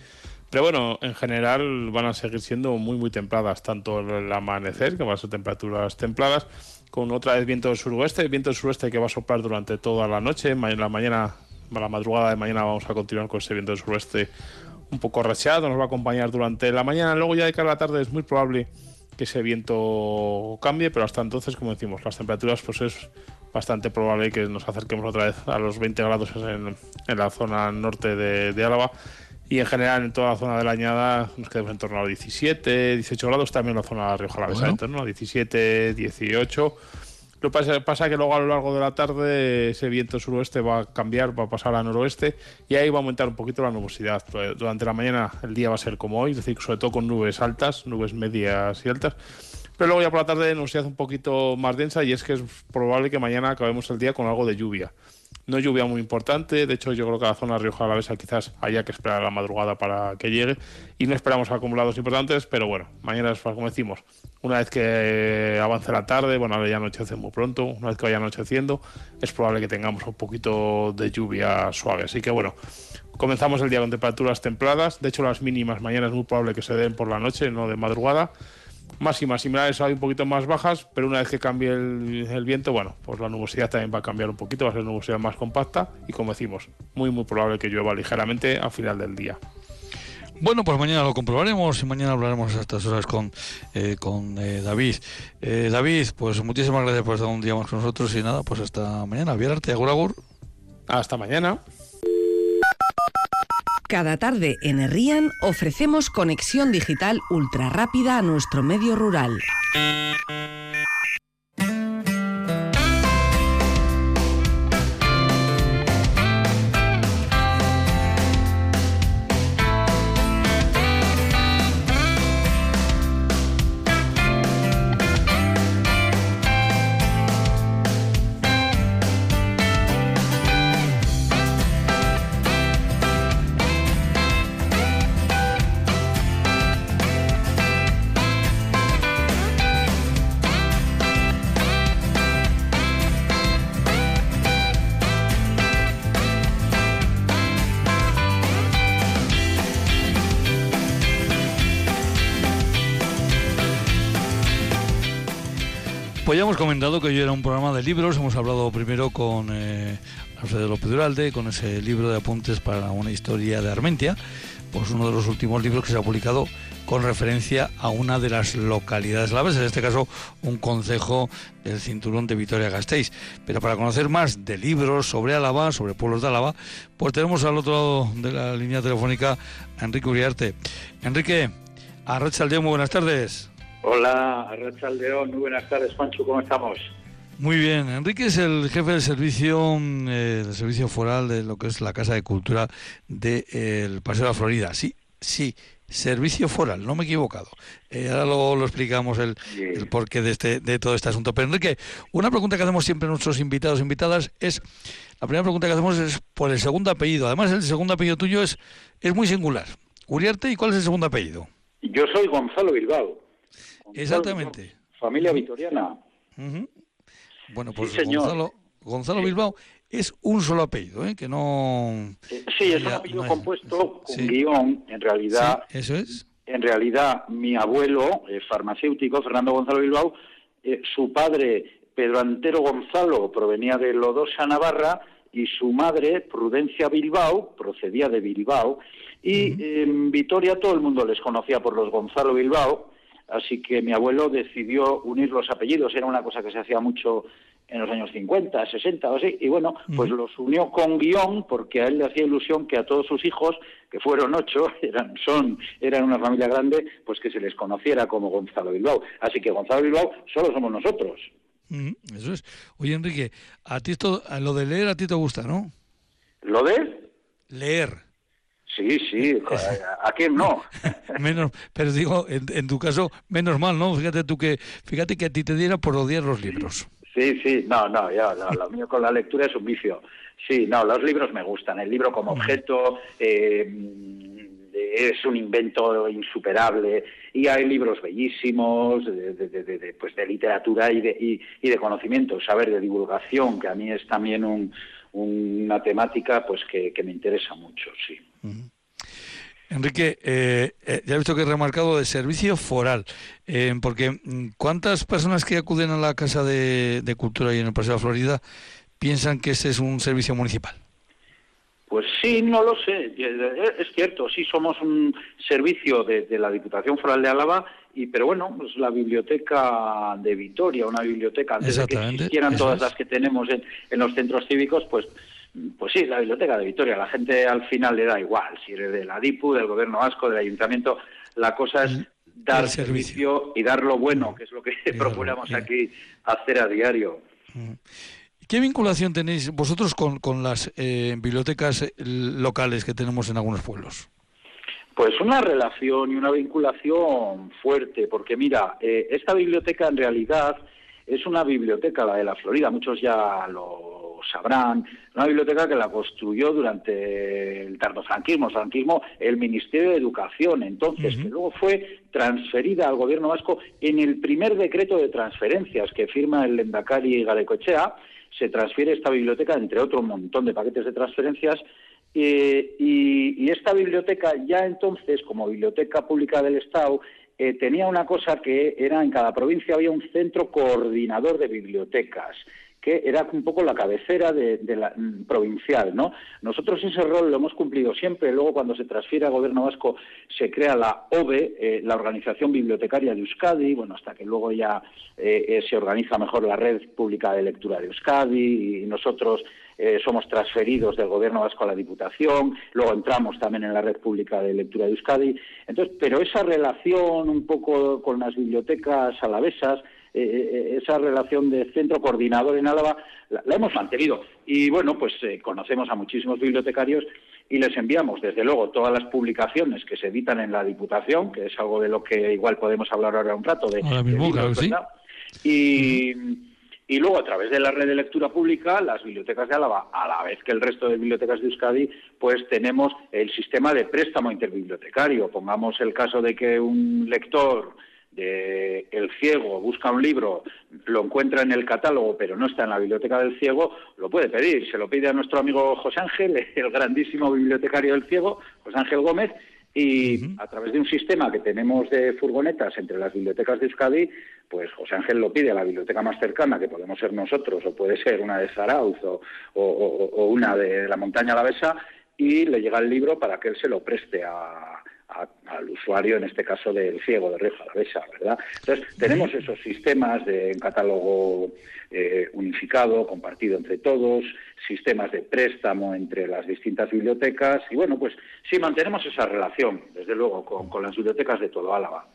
pero bueno, en general van a seguir siendo muy muy templadas, tanto el amanecer, que van a ser temperaturas templadas, con otra vez viento del suroeste, viento del suroeste que va a soplar durante toda la noche, en la mañana, la madrugada de mañana vamos a continuar con ese viento del suroeste un poco racheado, nos va a acompañar durante la mañana, luego ya de cara a la tarde es muy probable que ese viento cambie, pero hasta entonces, como decimos, las temperaturas pues es bastante probable que nos acerquemos otra vez a los 20 grados en, la zona norte de, de Álava y en general en toda la zona de la añada nos quedamos en torno a 17, 18 grados, también en la zona de la Rioja Alavesa, en torno a 17, 18. Lo que pasa, es que luego a lo largo de la tarde ese viento suroeste va a cambiar, va a pasar a noroeste y ahí va a aumentar un poquito la nubosidad. Durante la mañana el día va a ser como hoy, es decir, sobre todo con nubes altas, nubes medias y altas. Pero luego ya por la tarde nubosidad un poquito más densa y es que es probable que mañana acabemos el día con algo de lluvia. No lluvia muy importante, de hecho yo creo que la zona Rioja Alavesa quizás haya que esperar a la madrugada para que llegue y no esperamos acumulados importantes, pero bueno, mañana es como decimos, una vez que avance la tarde, bueno, ahora ya anochece muy pronto, una vez que vaya anocheciendo, es probable que tengamos un poquito de lluvia suave, así que bueno, comenzamos el día con temperaturas templadas, de hecho las mínimas mañana es muy probable que se den por la noche, no de madrugada máximas similares hay un poquito más bajas, pero una vez que cambie el, viento, bueno, pues la nubosidad también va a cambiar un poquito, va a ser nubosidad más compacta y como decimos, muy muy probable que llueva ligeramente al final del día. Bueno, pues mañana lo comprobaremos y mañana hablaremos a estas horas con, eh, con eh, David. Eh, David, pues muchísimas gracias por estar un día más con nosotros y nada, pues hasta mañana. Viérarte, agur agur. Hasta mañana. Cada tarde en Herrian ofrecemos conexión digital ultra rápida a nuestro medio rural. Pues ya hemos comentado que hoy era un programa de libros. Hemos hablado primero con eh, Alfredo López Duralde, con ese libro de apuntes para una historia de Armentia, pues uno de los últimos libros que se ha publicado con referencia a una de las localidades laves, en este caso un concejo del cinturón de Vitoria-Gasteiz. Pero para conocer más de libros sobre Álava, sobre pueblos de Álava, pues tenemos al otro lado de la línea telefónica a Enrique Uriarte. Enrique, a Aldeo, muy buenas tardes. Hola, León, muy buenas tardes, Juancho, ¿cómo estamos? Muy bien, Enrique es el jefe del servicio eh, del servicio foral de lo que es la Casa de Cultura del Paseo de la Florida. Sí, sí, servicio foral, no me he equivocado. Eh, ahora lo, explicamos el, porqué de, este, de todo este asunto. Pero Enrique, una pregunta que hacemos siempre a nuestros invitados e invitadas es, la primera pregunta que hacemos es por el segundo apellido. Además, el segundo apellido tuyo es, es muy singular. Uriarte, ¿y cuál es el segundo apellido? Yo soy Gonzalo Bilbao. Exactamente. Familia vitoriana. Bueno, pues Gonzalo, Gonzalo Bilbao. es un solo apellido, ¿eh? que no... Eh, sí, es un apellido compuesto con guion, en realidad... eso es. En realidad, mi abuelo, farmacéutico, Fernando Gonzalo Bilbao, eh, su padre, Pedro Antero Gonzalo, provenía de Lodosa, Navarra, y su madre, Prudencia Bilbao, procedía de Bilbao, y en Vitoria todo el mundo les conocía por los Gonzalo Bilbao, así que mi abuelo decidió unir los apellidos, era una cosa que se hacía mucho en los años 50, 60 o así, y bueno, pues los unió con guion porque a él le hacía ilusión que a todos sus hijos, que fueron ocho, eran, son, eran una familia grande, pues que se les conociera como Gonzalo Bilbao. Así que Gonzalo Bilbao solo somos nosotros. eso es. Oye, Enrique, a ti esto, lo de leer a ti te gusta, ¿no? ¿Lo de? Leer. Sí, sí, ¿a quién no? menos, pero digo, en, tu caso, menos mal, ¿no? Fíjate tú que, fíjate que a ti te diera por odiar los libros. Sí, sí, no, no, ya, lo mío con la lectura es un vicio. Sí, no, los libros me gustan. El libro como objeto eh, es un invento insuperable y hay libros bellísimos de, pues de literatura y de, y, de conocimiento, saber de divulgación, que a mí es también un, una temática pues que, me interesa mucho, sí. Enrique, eh, eh, ya he visto que he remarcado de servicio foral, eh, porque mm, ¿cuántas personas que acuden a la Casa de, Cultura y en el Paseo de Florida piensan que ese es un servicio municipal? Pues sí, no lo sé. Es cierto, sí somos un servicio de, la Diputación Foral de Álava, y, pero bueno, pues la biblioteca de Vitoria, una biblioteca antes de que existieran todas las que tenemos en, en los centros cívicos, pues pues sí, la biblioteca de Vitoria. La gente al final le da igual, si eres de la DIPU, del gobierno vasco, del ayuntamiento. La cosa es dar servicio. y dar lo bueno, que es lo que procuramos aquí hacer a diario. ¿Qué vinculación tenéis vosotros con, con las eh, bibliotecas eh, locales que tenemos en algunos pueblos? Pues una relación y una vinculación fuerte, porque mira, eh, esta biblioteca en realidad es una biblioteca, la de la Florida, muchos ya lo sabrán, una biblioteca que la construyó durante el tardofranquismo, franquismo, el Ministerio de Educación, entonces, que luego fue transferida al gobierno vasco en el primer decreto de transferencias que firma el Lendakari Garecoechea, se transfiere esta biblioteca, entre otro montón de paquetes de transferencias, eh, y, esta biblioteca ya entonces, como biblioteca pública del Estado, eh, tenía una cosa que era en cada provincia había un centro coordinador de bibliotecas que era un poco la cabecera de, la mm, provincial, ¿no? Nosotros ese rol lo hemos cumplido siempre. Luego, cuando se transfiere al Gobierno Vasco, se crea la OBE, eh, la Organización Bibliotecaria de Euskadi, bueno, hasta que luego ya eh, eh, se organiza mejor la Red Pública de Lectura de Euskadi y nosotros somos transferidos del Gobierno Vasco a la Diputación, luego entramos también en la Red Pública de Lectura de Euskadi. Entonces, pero esa relación un poco con las bibliotecas alavesas, eh, eh, esa relación de centro coordinador en Álava la, hemos mantenido. Y bueno, pues eh, conocemos a muchísimos bibliotecarios y les enviamos, desde luego, todas las publicaciones que se editan en la Diputación, que es algo de lo que igual podemos hablar ahora un rato. De, y, y luego, a través de la red de lectura pública, las bibliotecas de Álava, a la vez que el resto de bibliotecas de Euskadi, pues tenemos el sistema de préstamo interbibliotecario. Pongamos el caso de que un lector el ciego busca un libro, lo encuentra en el catálogo, pero no está en la biblioteca del ciego, lo puede pedir. Se lo pide a nuestro amigo José Ángel, el grandísimo bibliotecario del ciego, José Ángel Gómez, y a través de un sistema que tenemos de furgonetas entre las bibliotecas de Euskadi, pues José Ángel lo pide a la biblioteca más cercana, que podemos ser nosotros, o puede ser una de Zarauz o, una de la montaña Alavesa, y le llega el libro para que él se lo preste a, al usuario, en este caso del ciego de Rioja Alavesa, ¿verdad? Entonces, tenemos esos sistemas de catálogo eh, unificado, compartido entre todos, sistemas de préstamo entre las distintas bibliotecas, y bueno, pues sí mantenemos esa relación, desde luego, con, con las bibliotecas de todo Álava.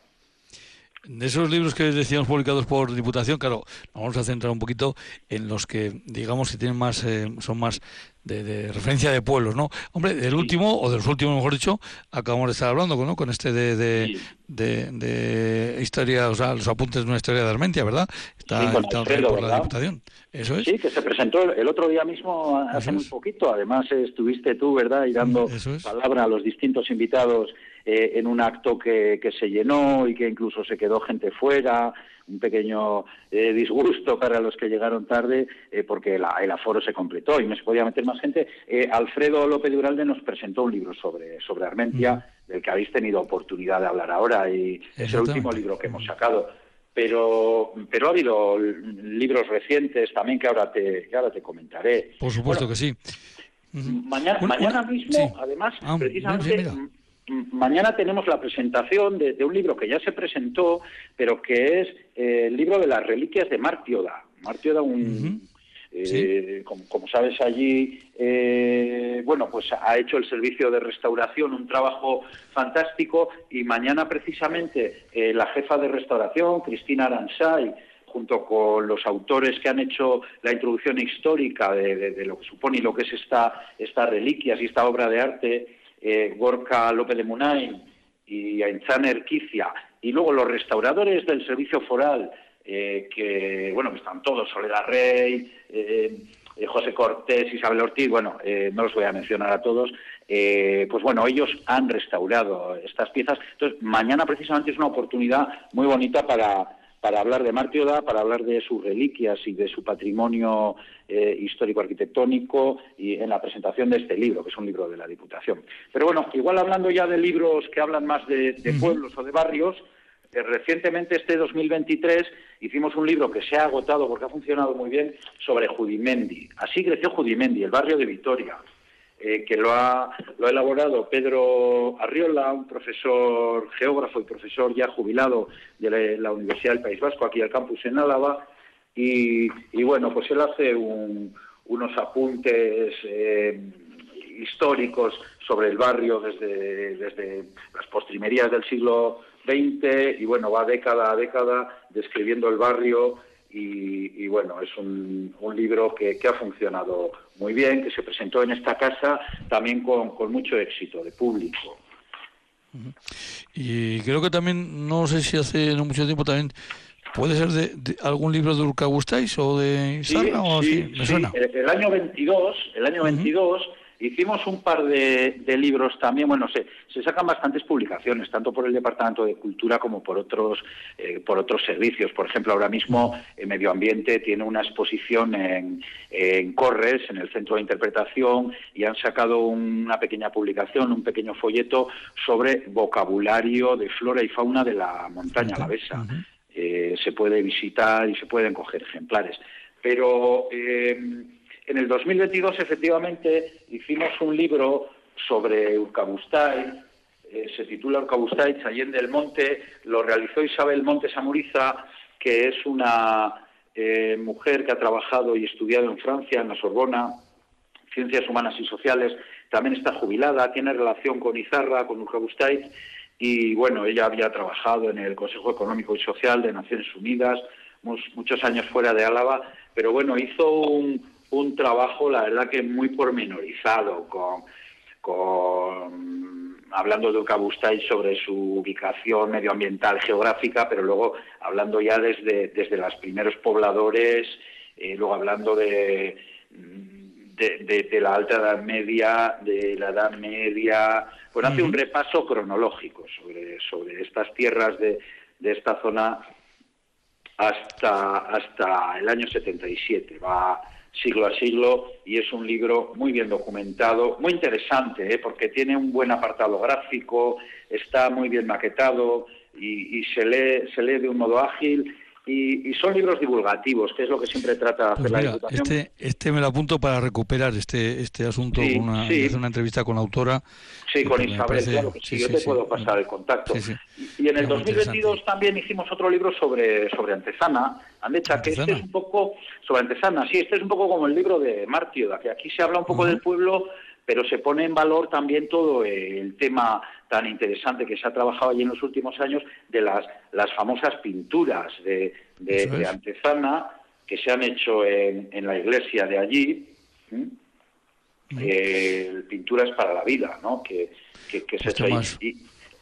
De esos libros que decíamos publicados por Diputación, claro, vamos a centrar un poquito en los que, digamos, que tienen más, eh, son más de, referencia de pueblos, ¿no? Hombre, el último, o de los últimos, mejor dicho, acabamos de estar hablando, ¿no? Con este de, de, de, historia, o sea, los apuntes de una historia de Armentia, ¿verdad? Está sí, por la Diputación. Eso es. Sí, que se presentó el otro día mismo, hace muy poquito. Además, estuviste tú, ¿verdad? Y dando palabra a los distintos invitados eh, en un acto que, que, se llenó y que incluso se quedó gente fuera, un pequeño eh, disgusto para los que llegaron tarde eh, porque el aforo se completó y no se podía meter más gente. Alfredo López Duralde nos presentó un libro sobre, sobre Armentia, del que habéis tenido oportunidad de hablar ahora y es el último libro que hemos sacado pero pero ha habido libros recientes también que ahora te que ahora te comentaré. Por supuesto que sí. Mañana, mañana mismo, además, ah, precisamente, mañana tenemos la presentación de, un libro que ya se presentó, pero que es eh, el libro de las reliquias de Martioda. Martioda, un, eh, como, sabes allí, eh, bueno, pues ha hecho el servicio de restauración un trabajo fantástico y mañana precisamente la jefa de restauración, Cristina Aransay, junto con los autores que han hecho la introducción histórica de, lo que supone y lo que es esta, estas reliquias y esta obra de arte, eh, Gorka López de Munain y Ainzan Erquicia, y luego los restauradores del servicio foral, eh, que, bueno, están todos, Soledad Rey, eh, José Cortés, Isabel Ortiz, bueno, no los voy a mencionar a todos, pues bueno, ellos han restaurado estas piezas. Entonces, mañana precisamente es una oportunidad muy bonita para para hablar de Martioda, para hablar de sus reliquias y de su patrimonio eh, histórico-arquitectónico y en la presentación de este libro, que es un libro de la Diputación. Pero bueno, igual hablando ya de libros que hablan más de, pueblos o de barrios, eh, recientemente, este 2023, hicimos un libro que se ha agotado porque ha funcionado muy bien sobre Judimendi. Así creció Judimendi, el barrio de Vitoria. Eh, que lo ha, lo ha elaborado Pedro Arriola, un profesor geógrafo y profesor ya jubilado de la, Universidad del País Vasco, aquí al campus en Álava. Y, bueno, pues él hace unos apuntes eh, históricos sobre el barrio desde, desde las postrimerías del siglo XX y bueno, va década a década describiendo el barrio y, bueno, es un, libro que, ha funcionado muy bien, que se presentó en esta casa también con, mucho éxito de público. Y creo que también, no sé si hace no mucho tiempo también, puede ser de, algún libro de Urca Gustáis o de Sarna o así, me suena. El, año 22, el año 22 Hicimos un par de, libros también, bueno, se, se, sacan bastantes publicaciones, tanto por el Departamento de Cultura como por otros, eh, por otros servicios. Por ejemplo, ahora mismo el Medio Ambiente tiene una exposición en, en Corres, en el Centro de Interpretación, y han sacado una pequeña publicación, un pequeño folleto sobre vocabulario de flora y fauna de la montaña alavesa. Eh, se puede visitar y se pueden coger ejemplares. Pero... Eh, en el 2022, efectivamente, hicimos un libro sobre Urcabustay, eh, se titula Urcabustay, Chayén del Monte, lo realizó Isabel Montes Amuriza, que es una eh, mujer que ha trabajado y estudiado en Francia, en la Sorbona, Ciencias Humanas y Sociales, también está jubilada, tiene relación con Izarra, con Urcabustay, y bueno, ella había trabajado en el Consejo Económico y Social de Naciones Unidas, muchos años fuera de Álava, pero bueno, hizo un, un trabajo, la verdad que muy pormenorizado, con, con hablando de Ucabustay sobre su ubicación medioambiental geográfica, pero luego hablando ya desde, desde los primeros pobladores, eh, luego hablando de, de, la Alta Edad Media, de la Edad Media, pues hace un repaso cronológico sobre, sobre estas tierras de, de esta zona hasta, hasta el año 77. Va siglo a siglo y es un libro muy bien documentado, muy interesante, ¿eh? porque tiene un buen apartado gráfico, está muy bien maquetado y, se, lee, se lee de un modo ágil y, son libros divulgativos, que es lo que siempre trata de hacer pues la Diputación. Este, este me lo apunto para recuperar este, este asunto, una, una entrevista con la autora. Sí, con Isabel, claro que sí, yo te puedo pasar el contacto. Y en el 2022 también hicimos otro libro sobre, sobre Antezana, Andecha, que este es un poco, sobre Antezana, sí, este es un poco como el libro de Martio, que aquí se habla un poco del pueblo pero se pone en valor también todo el tema tan interesante que se ha trabajado allí en los últimos años de las, las famosas pinturas de, de, Antezana que se han hecho en, en la iglesia de allí. Eh, pinturas para la vida, ¿no? Que, que, se hecho Y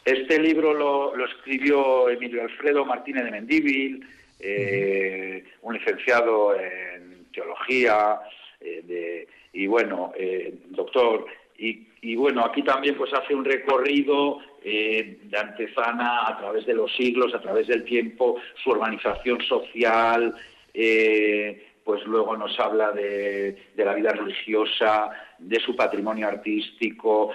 este libro lo, lo, escribió Emilio Alfredo Martínez de Mendíbil, eh, un licenciado en teología, eh, de, y bueno, eh, doctor, y, bueno, aquí también pues hace un recorrido eh, de Antezana a través de los siglos, a través del tiempo, su organización social, eh, pues luego nos habla de, de, la vida religiosa, de su patrimonio artístico,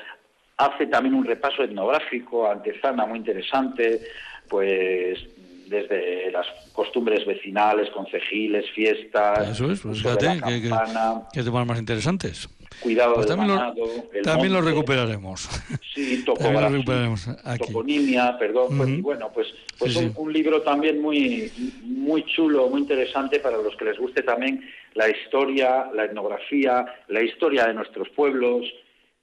hace también un repaso etnográfico antezana muy interesante, pues desde las costumbres vecinales, concejiles, fiestas. Eso es, pues fíjate, que, temas más interesantes. Cuidado pues del también ganado, lo, también lo recuperaremos. Sí, también lo recuperaremos aquí. toponimia, perdón. pues, bueno, pues, pues Sí, un, sí. un libro también muy, muy chulo, muy interesante para los que les guste también la historia, la etnografía, la historia de nuestros pueblos.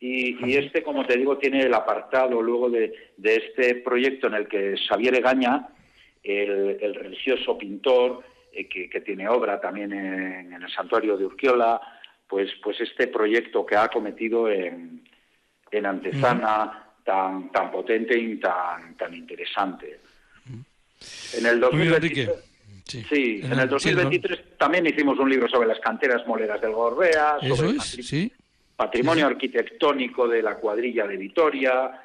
Y, y este, como te digo, tiene el apartado luego de, de este proyecto en el que Xavier Egaña, el, el religioso pintor, eh, que, que tiene obra también en, en el santuario de Urquiola, pues, pues este proyecto que ha cometido en, en Antezana, tan, tan potente y tan, tan interesante. En el Muy bien, 2023, Enrique. Sí, sí, en el sí, 2023 también hicimos un libro sobre las canteras moleras del Gorbea, sobre el es, patri- sí. patrimonio arquitectónico de la cuadrilla de Vitoria.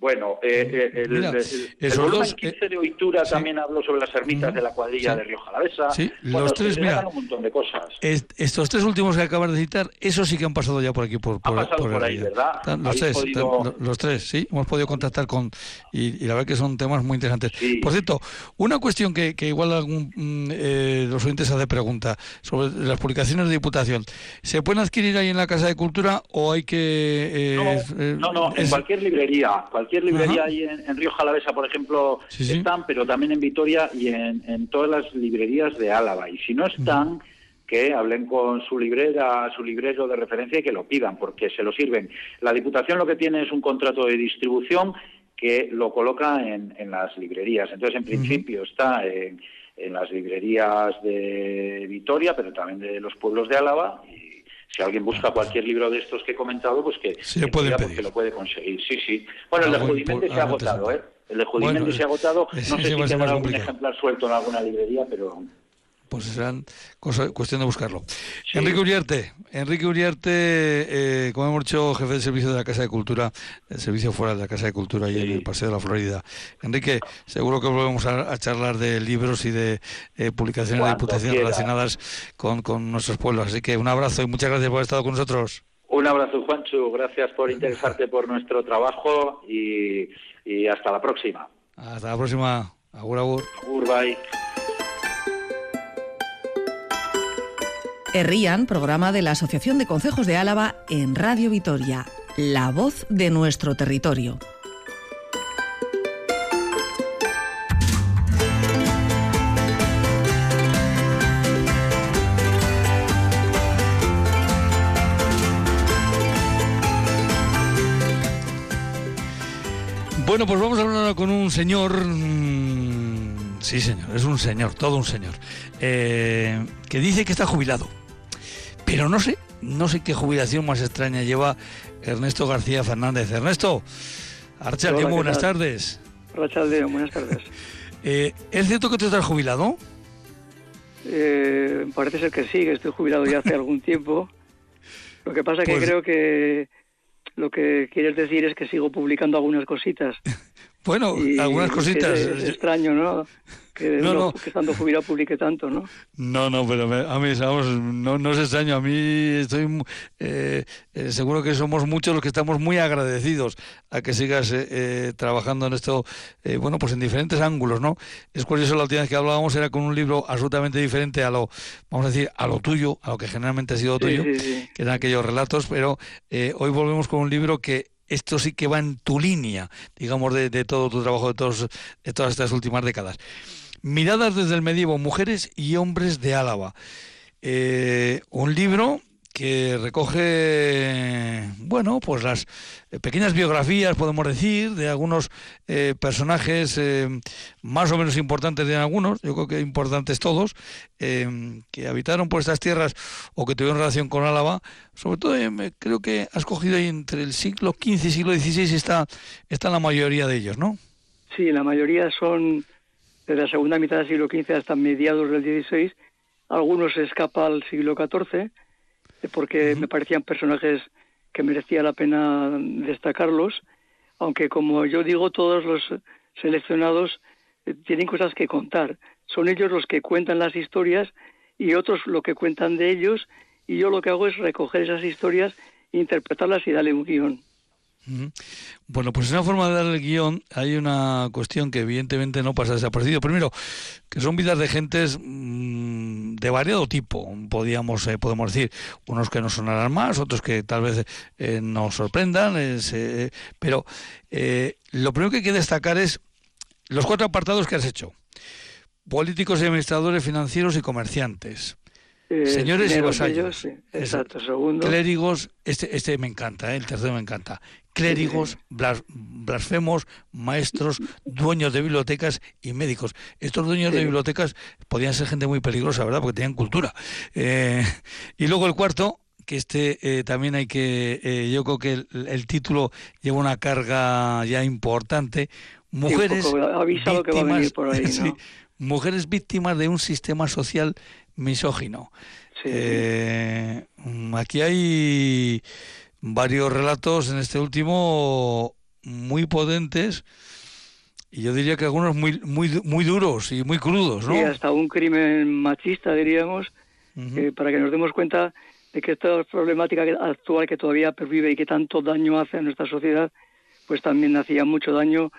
Bueno, eh, eh, el, Mira, el- el esos volumen dos, 15 eh, de Oitura sí. también habló sobre las ermitas de la cuadrilla sí. de Rioja Alavesa. Sí, Bueno, los tres, mira. destacan un montón de cosas. Est- estos tres últimos que acabas de citar, esos sí que han pasado ya por aquí, por, por, pasado por el ahí. ¿verdad? Los tres, podido- los tres, sí, hemos podido contactar con... Y, y la verdad que son temas muy interesantes. Sí. Por cierto, una cuestión que, que igual algún, mm, eh, los oyentes hace pregunta sobre las publicaciones de Diputación. ¿Se pueden adquirir ahí en la Casa de Cultura o hay que... eh, No, eh, no, no, en cualquier librería. Cualquier librería Ajá. ahí en, en Rioja Alavesa, por ejemplo, Sí, sí. están, pero también en Vitoria y en, en todas las librerías de Álava. Y si no están, que hablen con su librera, su librero de referencia y que lo pidan, porque se lo sirven. La Diputación lo que tiene es un contrato de distribución que lo coloca en, en las librerías. Entonces, en principio está en, en las librerías de Vitoria, pero también de los pueblos de Álava. Y si alguien busca cualquier libro de estos que he comentado, pues que, Se que pedir. lo puede conseguir. Sí, sí. Bueno, el de Ah, Judimente por- se ha ah, agotado, ¿eh? El de Judimente Bueno, se ha agotado. No sé si quedará algún ejemplar suelto en alguna librería, pero... Pues serán cosa, cuestión de buscarlo. Sí. Enrique Uriarte, Enrique Uriarte, eh, como hemos dicho, jefe de servicio de la Casa de Cultura, el servicio fuera de la Casa de Cultura y en Sí. el Paseo de la Florida. Enrique, seguro que volvemos a, a charlar de libros y de eh, publicaciones de diputación quiera. relacionadas con, con nuestros pueblos. Así que un abrazo y muchas gracias por haber estado con nosotros. Un abrazo, Juancho. Gracias por interesarte por nuestro trabajo y, y hasta la próxima. Hasta la próxima. Agur, agur. Agur, bye. Herrían, programa de la Asociación de Concejos de Álava en Radio Vitoria, la voz de nuestro territorio. Bueno, pues vamos a hablar con un señor. mm, Sí, señor, es un señor, todo un señor. eh, que dice que está jubilado. Pero no sé, no sé qué jubilación más extraña lleva Ernesto García Fernández. Ernesto, Archal, Hola, ¿qué buenas tardes. Rachaldeo, buenas tardes. Eh, ¿Es cierto que tú estás jubilado? Eh, parece ser que sí, que estoy jubilado ya hace algún tiempo. Lo que pasa que Pues- creo que lo que quieres decir es que sigo publicando algunas cositas. Bueno, Y algunas es- cositas. Es, extraño, ¿no? Que, No, no. que estando jubilado publique tanto, ¿no? No, no, pero a mí, vamos, no, no es extraño. A mí estoy eh, eh, seguro que somos muchos los que estamos muy agradecidos a que sigas eh, eh, trabajando en esto, eh, bueno, pues en diferentes ángulos, ¿no? Es curioso, la última vez que hablábamos era con un libro absolutamente diferente a lo, vamos a decir, a lo tuyo, a lo que generalmente ha sido tuyo, sí, sí. que eran aquellos relatos, pero eh, hoy volvemos con un libro que esto sí que va en tu línea, digamos, de, de todo tu trabajo de, todos, de todas estas últimas décadas. Miradas desde el medievo, mujeres y hombres de Álava. Eh, un libro que recoge, bueno, pues las eh, pequeñas biografías, podemos decir, de algunos eh, personajes eh, más o menos importantes de algunos, yo creo que importantes todos, eh, que habitaron por estas tierras o que tuvieron relación con Álava. Sobre todo, creo que has cogido entre el siglo XV y siglo XVI está, está la mayoría de ellos, ¿no? Sí, la mayoría son desde la segunda mitad del siglo XV hasta mediados del XVI. Algunos se escapa al siglo XIV, eh, porque me parecían personajes que merecía la pena destacarlos. aunque como yo digo, todos los seleccionados eh, tienen cosas que contar. Son ellos los que cuentan las historias y otros lo que cuentan de ellos y yo lo que hago es recoger esas historias, interpretarlas y darle un guion. Bueno, pues en una forma de dar el guion hay una cuestión que evidentemente no pasa desaparecido. Primero, que son vidas de gentes mm, de variado tipo, podríamos, eh, podemos decir, unos que nos sonarán más, otros que tal vez eh, nos sorprendan, eh, pero lo primero que hay que destacar es los cuatro apartados que has hecho. Políticos y administradores financieros y comerciantes. Señores y vasallos. Exacto, segundo. Clérigos, este, este me encanta, el tercero me encanta clérigos, blasfemos, maestros, dueños de bibliotecas y médicos. Estos dueños de bibliotecas podían ser gente muy peligrosa, ¿verdad? Porque tenían cultura. Eh, y luego el cuarto, que este eh, también hay que, eh, yo creo que el, título lleva una carga ya importante. Mujeres víctimas, mujeres víctimas de un sistema social misógino. aquí hay varios relatos en este último muy potentes y yo diría que algunos muy muy muy duros y muy crudos, ¿no? Sí, hasta un crimen machista diríamos, para que nos demos cuenta de que esta problemática actual que todavía pervive y que tanto daño hace a nuestra sociedad, pues también hacía mucho daño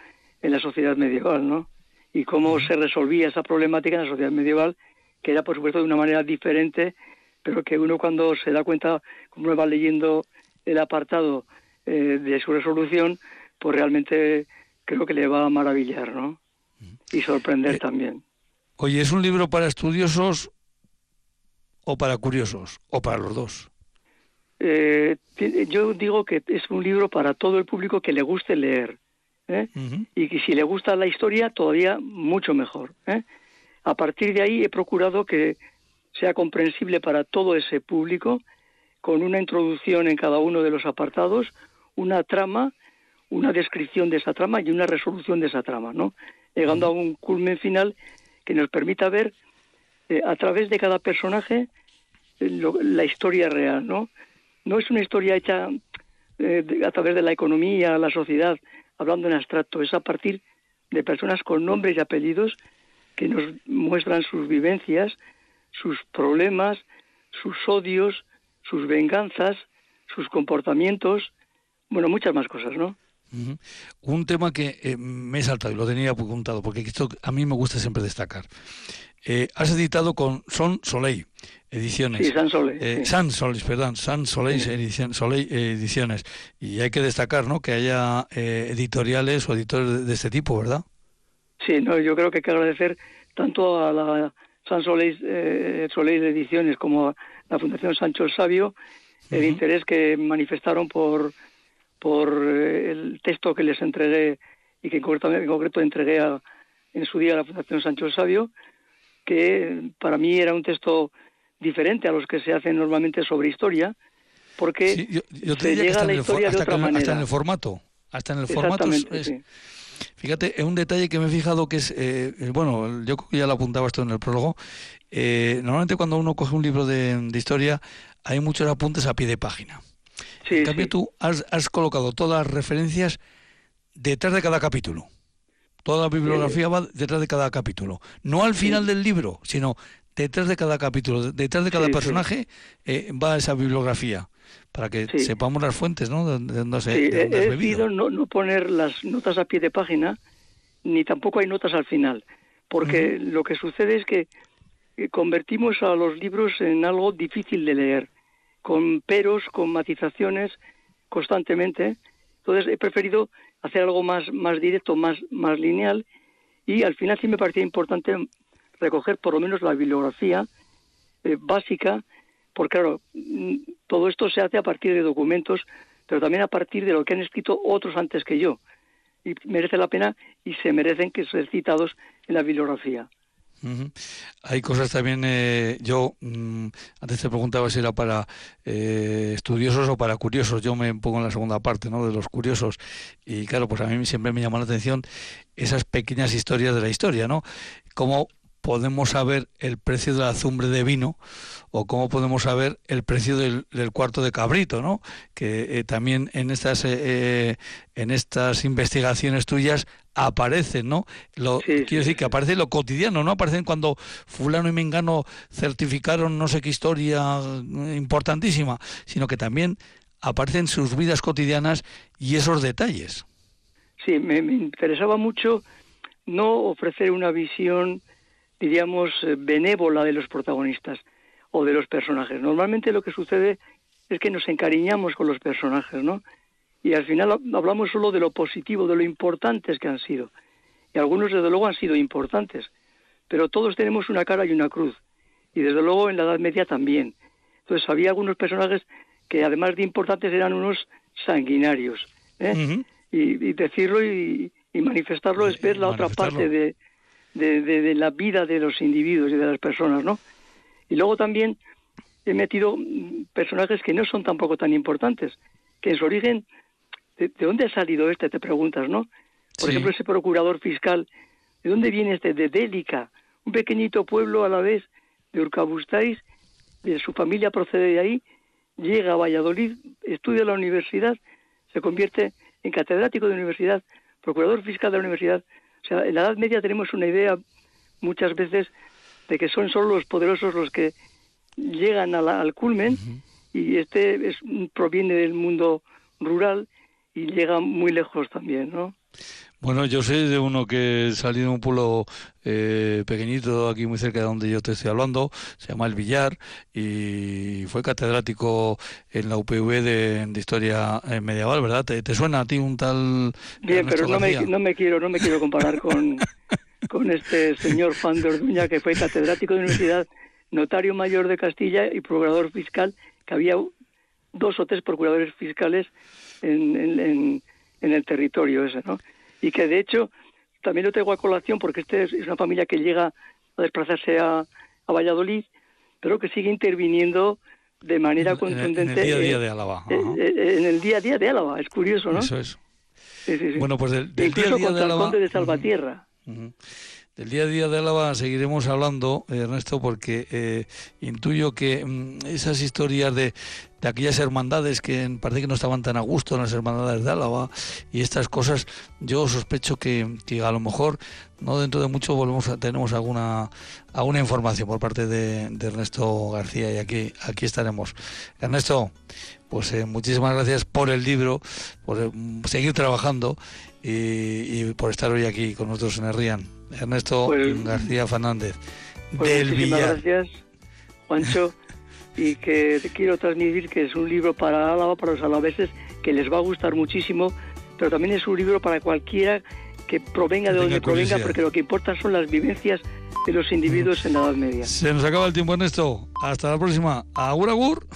en la sociedad medieval, ¿no? Y cómo se resolvía esa problemática en la sociedad medieval, que era por supuesto de una manera diferente, pero que uno cuando se da cuenta, como va leyendo el apartado eh, de su resolución, pues realmente creo que le va a maravillar, ¿no? Y sorprender eh, también. Oye, ¿es un libro para estudiosos o para curiosos o para los dos? Eh, yo digo que es un libro para todo el público que le guste leer. Y que si le gusta la historia, todavía mucho mejor. A partir de ahí he procurado que sea comprensible para todo ese público con una introducción en cada uno de los apartados, una trama, una descripción de esa trama y una resolución de esa trama, ¿no? Llegando a un culmen final que nos permita ver eh, a través de cada personaje eh, la historia real, ¿no? No es una historia hecha eh, a través de la economía, la sociedad, hablando en abstracto, es a partir de personas con nombres y apellidos que nos muestran sus vivencias, sus problemas, sus odios, sus venganzas, sus comportamientos, bueno, muchas más cosas, ¿no? Un tema que eh, me he saltado y lo tenía apuntado, porque esto a mí me gusta siempre destacar. Eh, has editado con Son Soleil Ediciones. Sí, San Soleil. Eh, San Soleil, perdón, San Soleil, Soleil Ediciones. Y hay que destacar, ¿no?, que haya editoriales o editores de, este tipo, ¿verdad? Sí, no, yo creo que hay que agradecer tanto a la San Soleil, Soleil Ediciones como a la Fundación Sancho el Sabio el interés que manifestaron por, por eh, el texto que les entregué y que en concreto, entregué en su día a la Fundación Sancho el Sabio, que para mí era un texto diferente a los que se hacen normalmente sobre historia, porque se llega a la historia de otra manera. Hasta en el formato. Hasta en el formato Fíjate, es un detalle que me he fijado que es, eh, bueno, yo creo que ya lo apuntaba esto en el prólogo, eh, normalmente cuando uno coge un libro de, historia hay muchos apuntes a pie de página. en cambio tú has, colocado todas las referencias detrás de cada capítulo. Toda la bibliografía va detrás de cada capítulo. No al final del libro, sino detrás de cada capítulo, detrás de cada personaje eh, va esa bibliografía para que sepamos las fuentes, ¿no? De, dónde se, he decidido no, no, poner las notas a pie de página, ni tampoco hay notas al final, porque lo que sucede es que convertimos a los libros en algo difícil de leer, con peros, con matizaciones constantemente. Entonces he preferido hacer algo más, más directo, más, más lineal y al final sí me parecía importante recoger por lo menos la bibliografía eh, básica, porque claro, mm, todo esto se hace a partir de documentos, pero también a partir de lo que han escrito otros antes que yo. Y merece la pena y se merecen que sean citados en la bibliografía. Hay cosas también, eh, yo mm, antes te preguntaba si era para eh, estudiosos o para curiosos, yo me pongo en la segunda parte, ¿no? De los curiosos. Y claro, pues a mí siempre me llama la atención esas pequeñas historias de la historia, ¿no? Como podemos saber el precio de la azumbre de vino o cómo podemos saber el precio del, cuarto de cabrito, ¿no? Que eh, también en estas eh, eh, en estas investigaciones tuyas aparecen, ¿no? Lo, quiero decir que aparece lo cotidiano, no aparecen cuando fulano y mengano certificaron no sé qué historia importantísima, sino que también aparecen sus vidas cotidianas y esos detalles. Sí, me interesaba mucho no ofrecer una visión diríamos, eh, benévola de los protagonistas o de los personajes. Normalmente lo que sucede es que nos encariñamos con los personajes, ¿no? Y al final hablamos solo de lo positivo, de lo importantes que han sido. Y algunos desde luego han sido importantes, pero todos tenemos una cara y una cruz. Y desde luego en la Edad Media también. Entonces había algunos personajes que además de importantes eran unos sanguinarios. ¿eh? y, decirlo y, manifestarlo es ver la otra parte de, de, la vida de los individuos y de las personas, ¿no? Y luego también he metido personajes que no son tampoco tan importantes, que en su origen, ¿de, dónde ha salido este? Te preguntas, ¿no? Por ejemplo, ese procurador fiscal, ¿de dónde viene este? De Délica, un pequeñito pueblo a la vez de Urcabustáis, de su familia procede de ahí, llega a Valladolid, estudia en la universidad, se convierte en catedrático de universidad, procurador fiscal de la universidad, o sea, en la Edad Media tenemos una idea muchas veces de que son solo los poderosos los que llegan al culmen y este es, proviene del mundo rural y llega muy lejos también, ¿no? Bueno, yo sé de uno que salió de un pueblo eh, pequeñito aquí muy cerca de donde yo te estoy hablando, se llama El Villar y fue catedrático en la UPV de, Historia eh, Medieval, ¿verdad? ¿Te, suena a ti un tal... Bien, pero no me, no me, quiero no me quiero comparar con, con este señor Juan de Orduña que fue catedrático de universidad, notario mayor de Castilla y procurador fiscal, que había dos o tres procuradores fiscales en, en, en el territorio ese, ¿no? Y que de hecho también lo tengo a colación porque este es una familia que llega a desplazarse a, Valladolid, pero que sigue interviniendo de manera contundente en el día a día de Álava. En el día a día de Álava, es curioso, ¿no? Eso es. Bueno, pues del, día a día de Álava... de Salvatierra. Del día a día de Álava seguiremos hablando, Ernesto, porque eh, intuyo que mm, esas historias de, de aquellas hermandades que parece que no estaban tan a gusto en las hermandades de Álava y estas cosas, yo sospecho que, que a lo mejor no dentro de mucho volvemos a, tenemos alguna alguna información por parte de, Ernesto García y aquí aquí estaremos. Ernesto, pues eh, muchísimas gracias por el libro, por eh, seguir trabajando y, por estar hoy aquí con nosotros en el RIAN. Ernesto pues, García Fernández, pues del Villar. Gracias, Juancho, y que te quiero transmitir que es un libro para Álava, para los alaveses, que les va a gustar muchísimo, pero también es un libro para cualquiera que provenga de donde provenga, porque lo que importa son las vivencias de los individuos en la Edad Media. Se nos acaba el tiempo, Ernesto. Hasta la próxima. Agur, agur.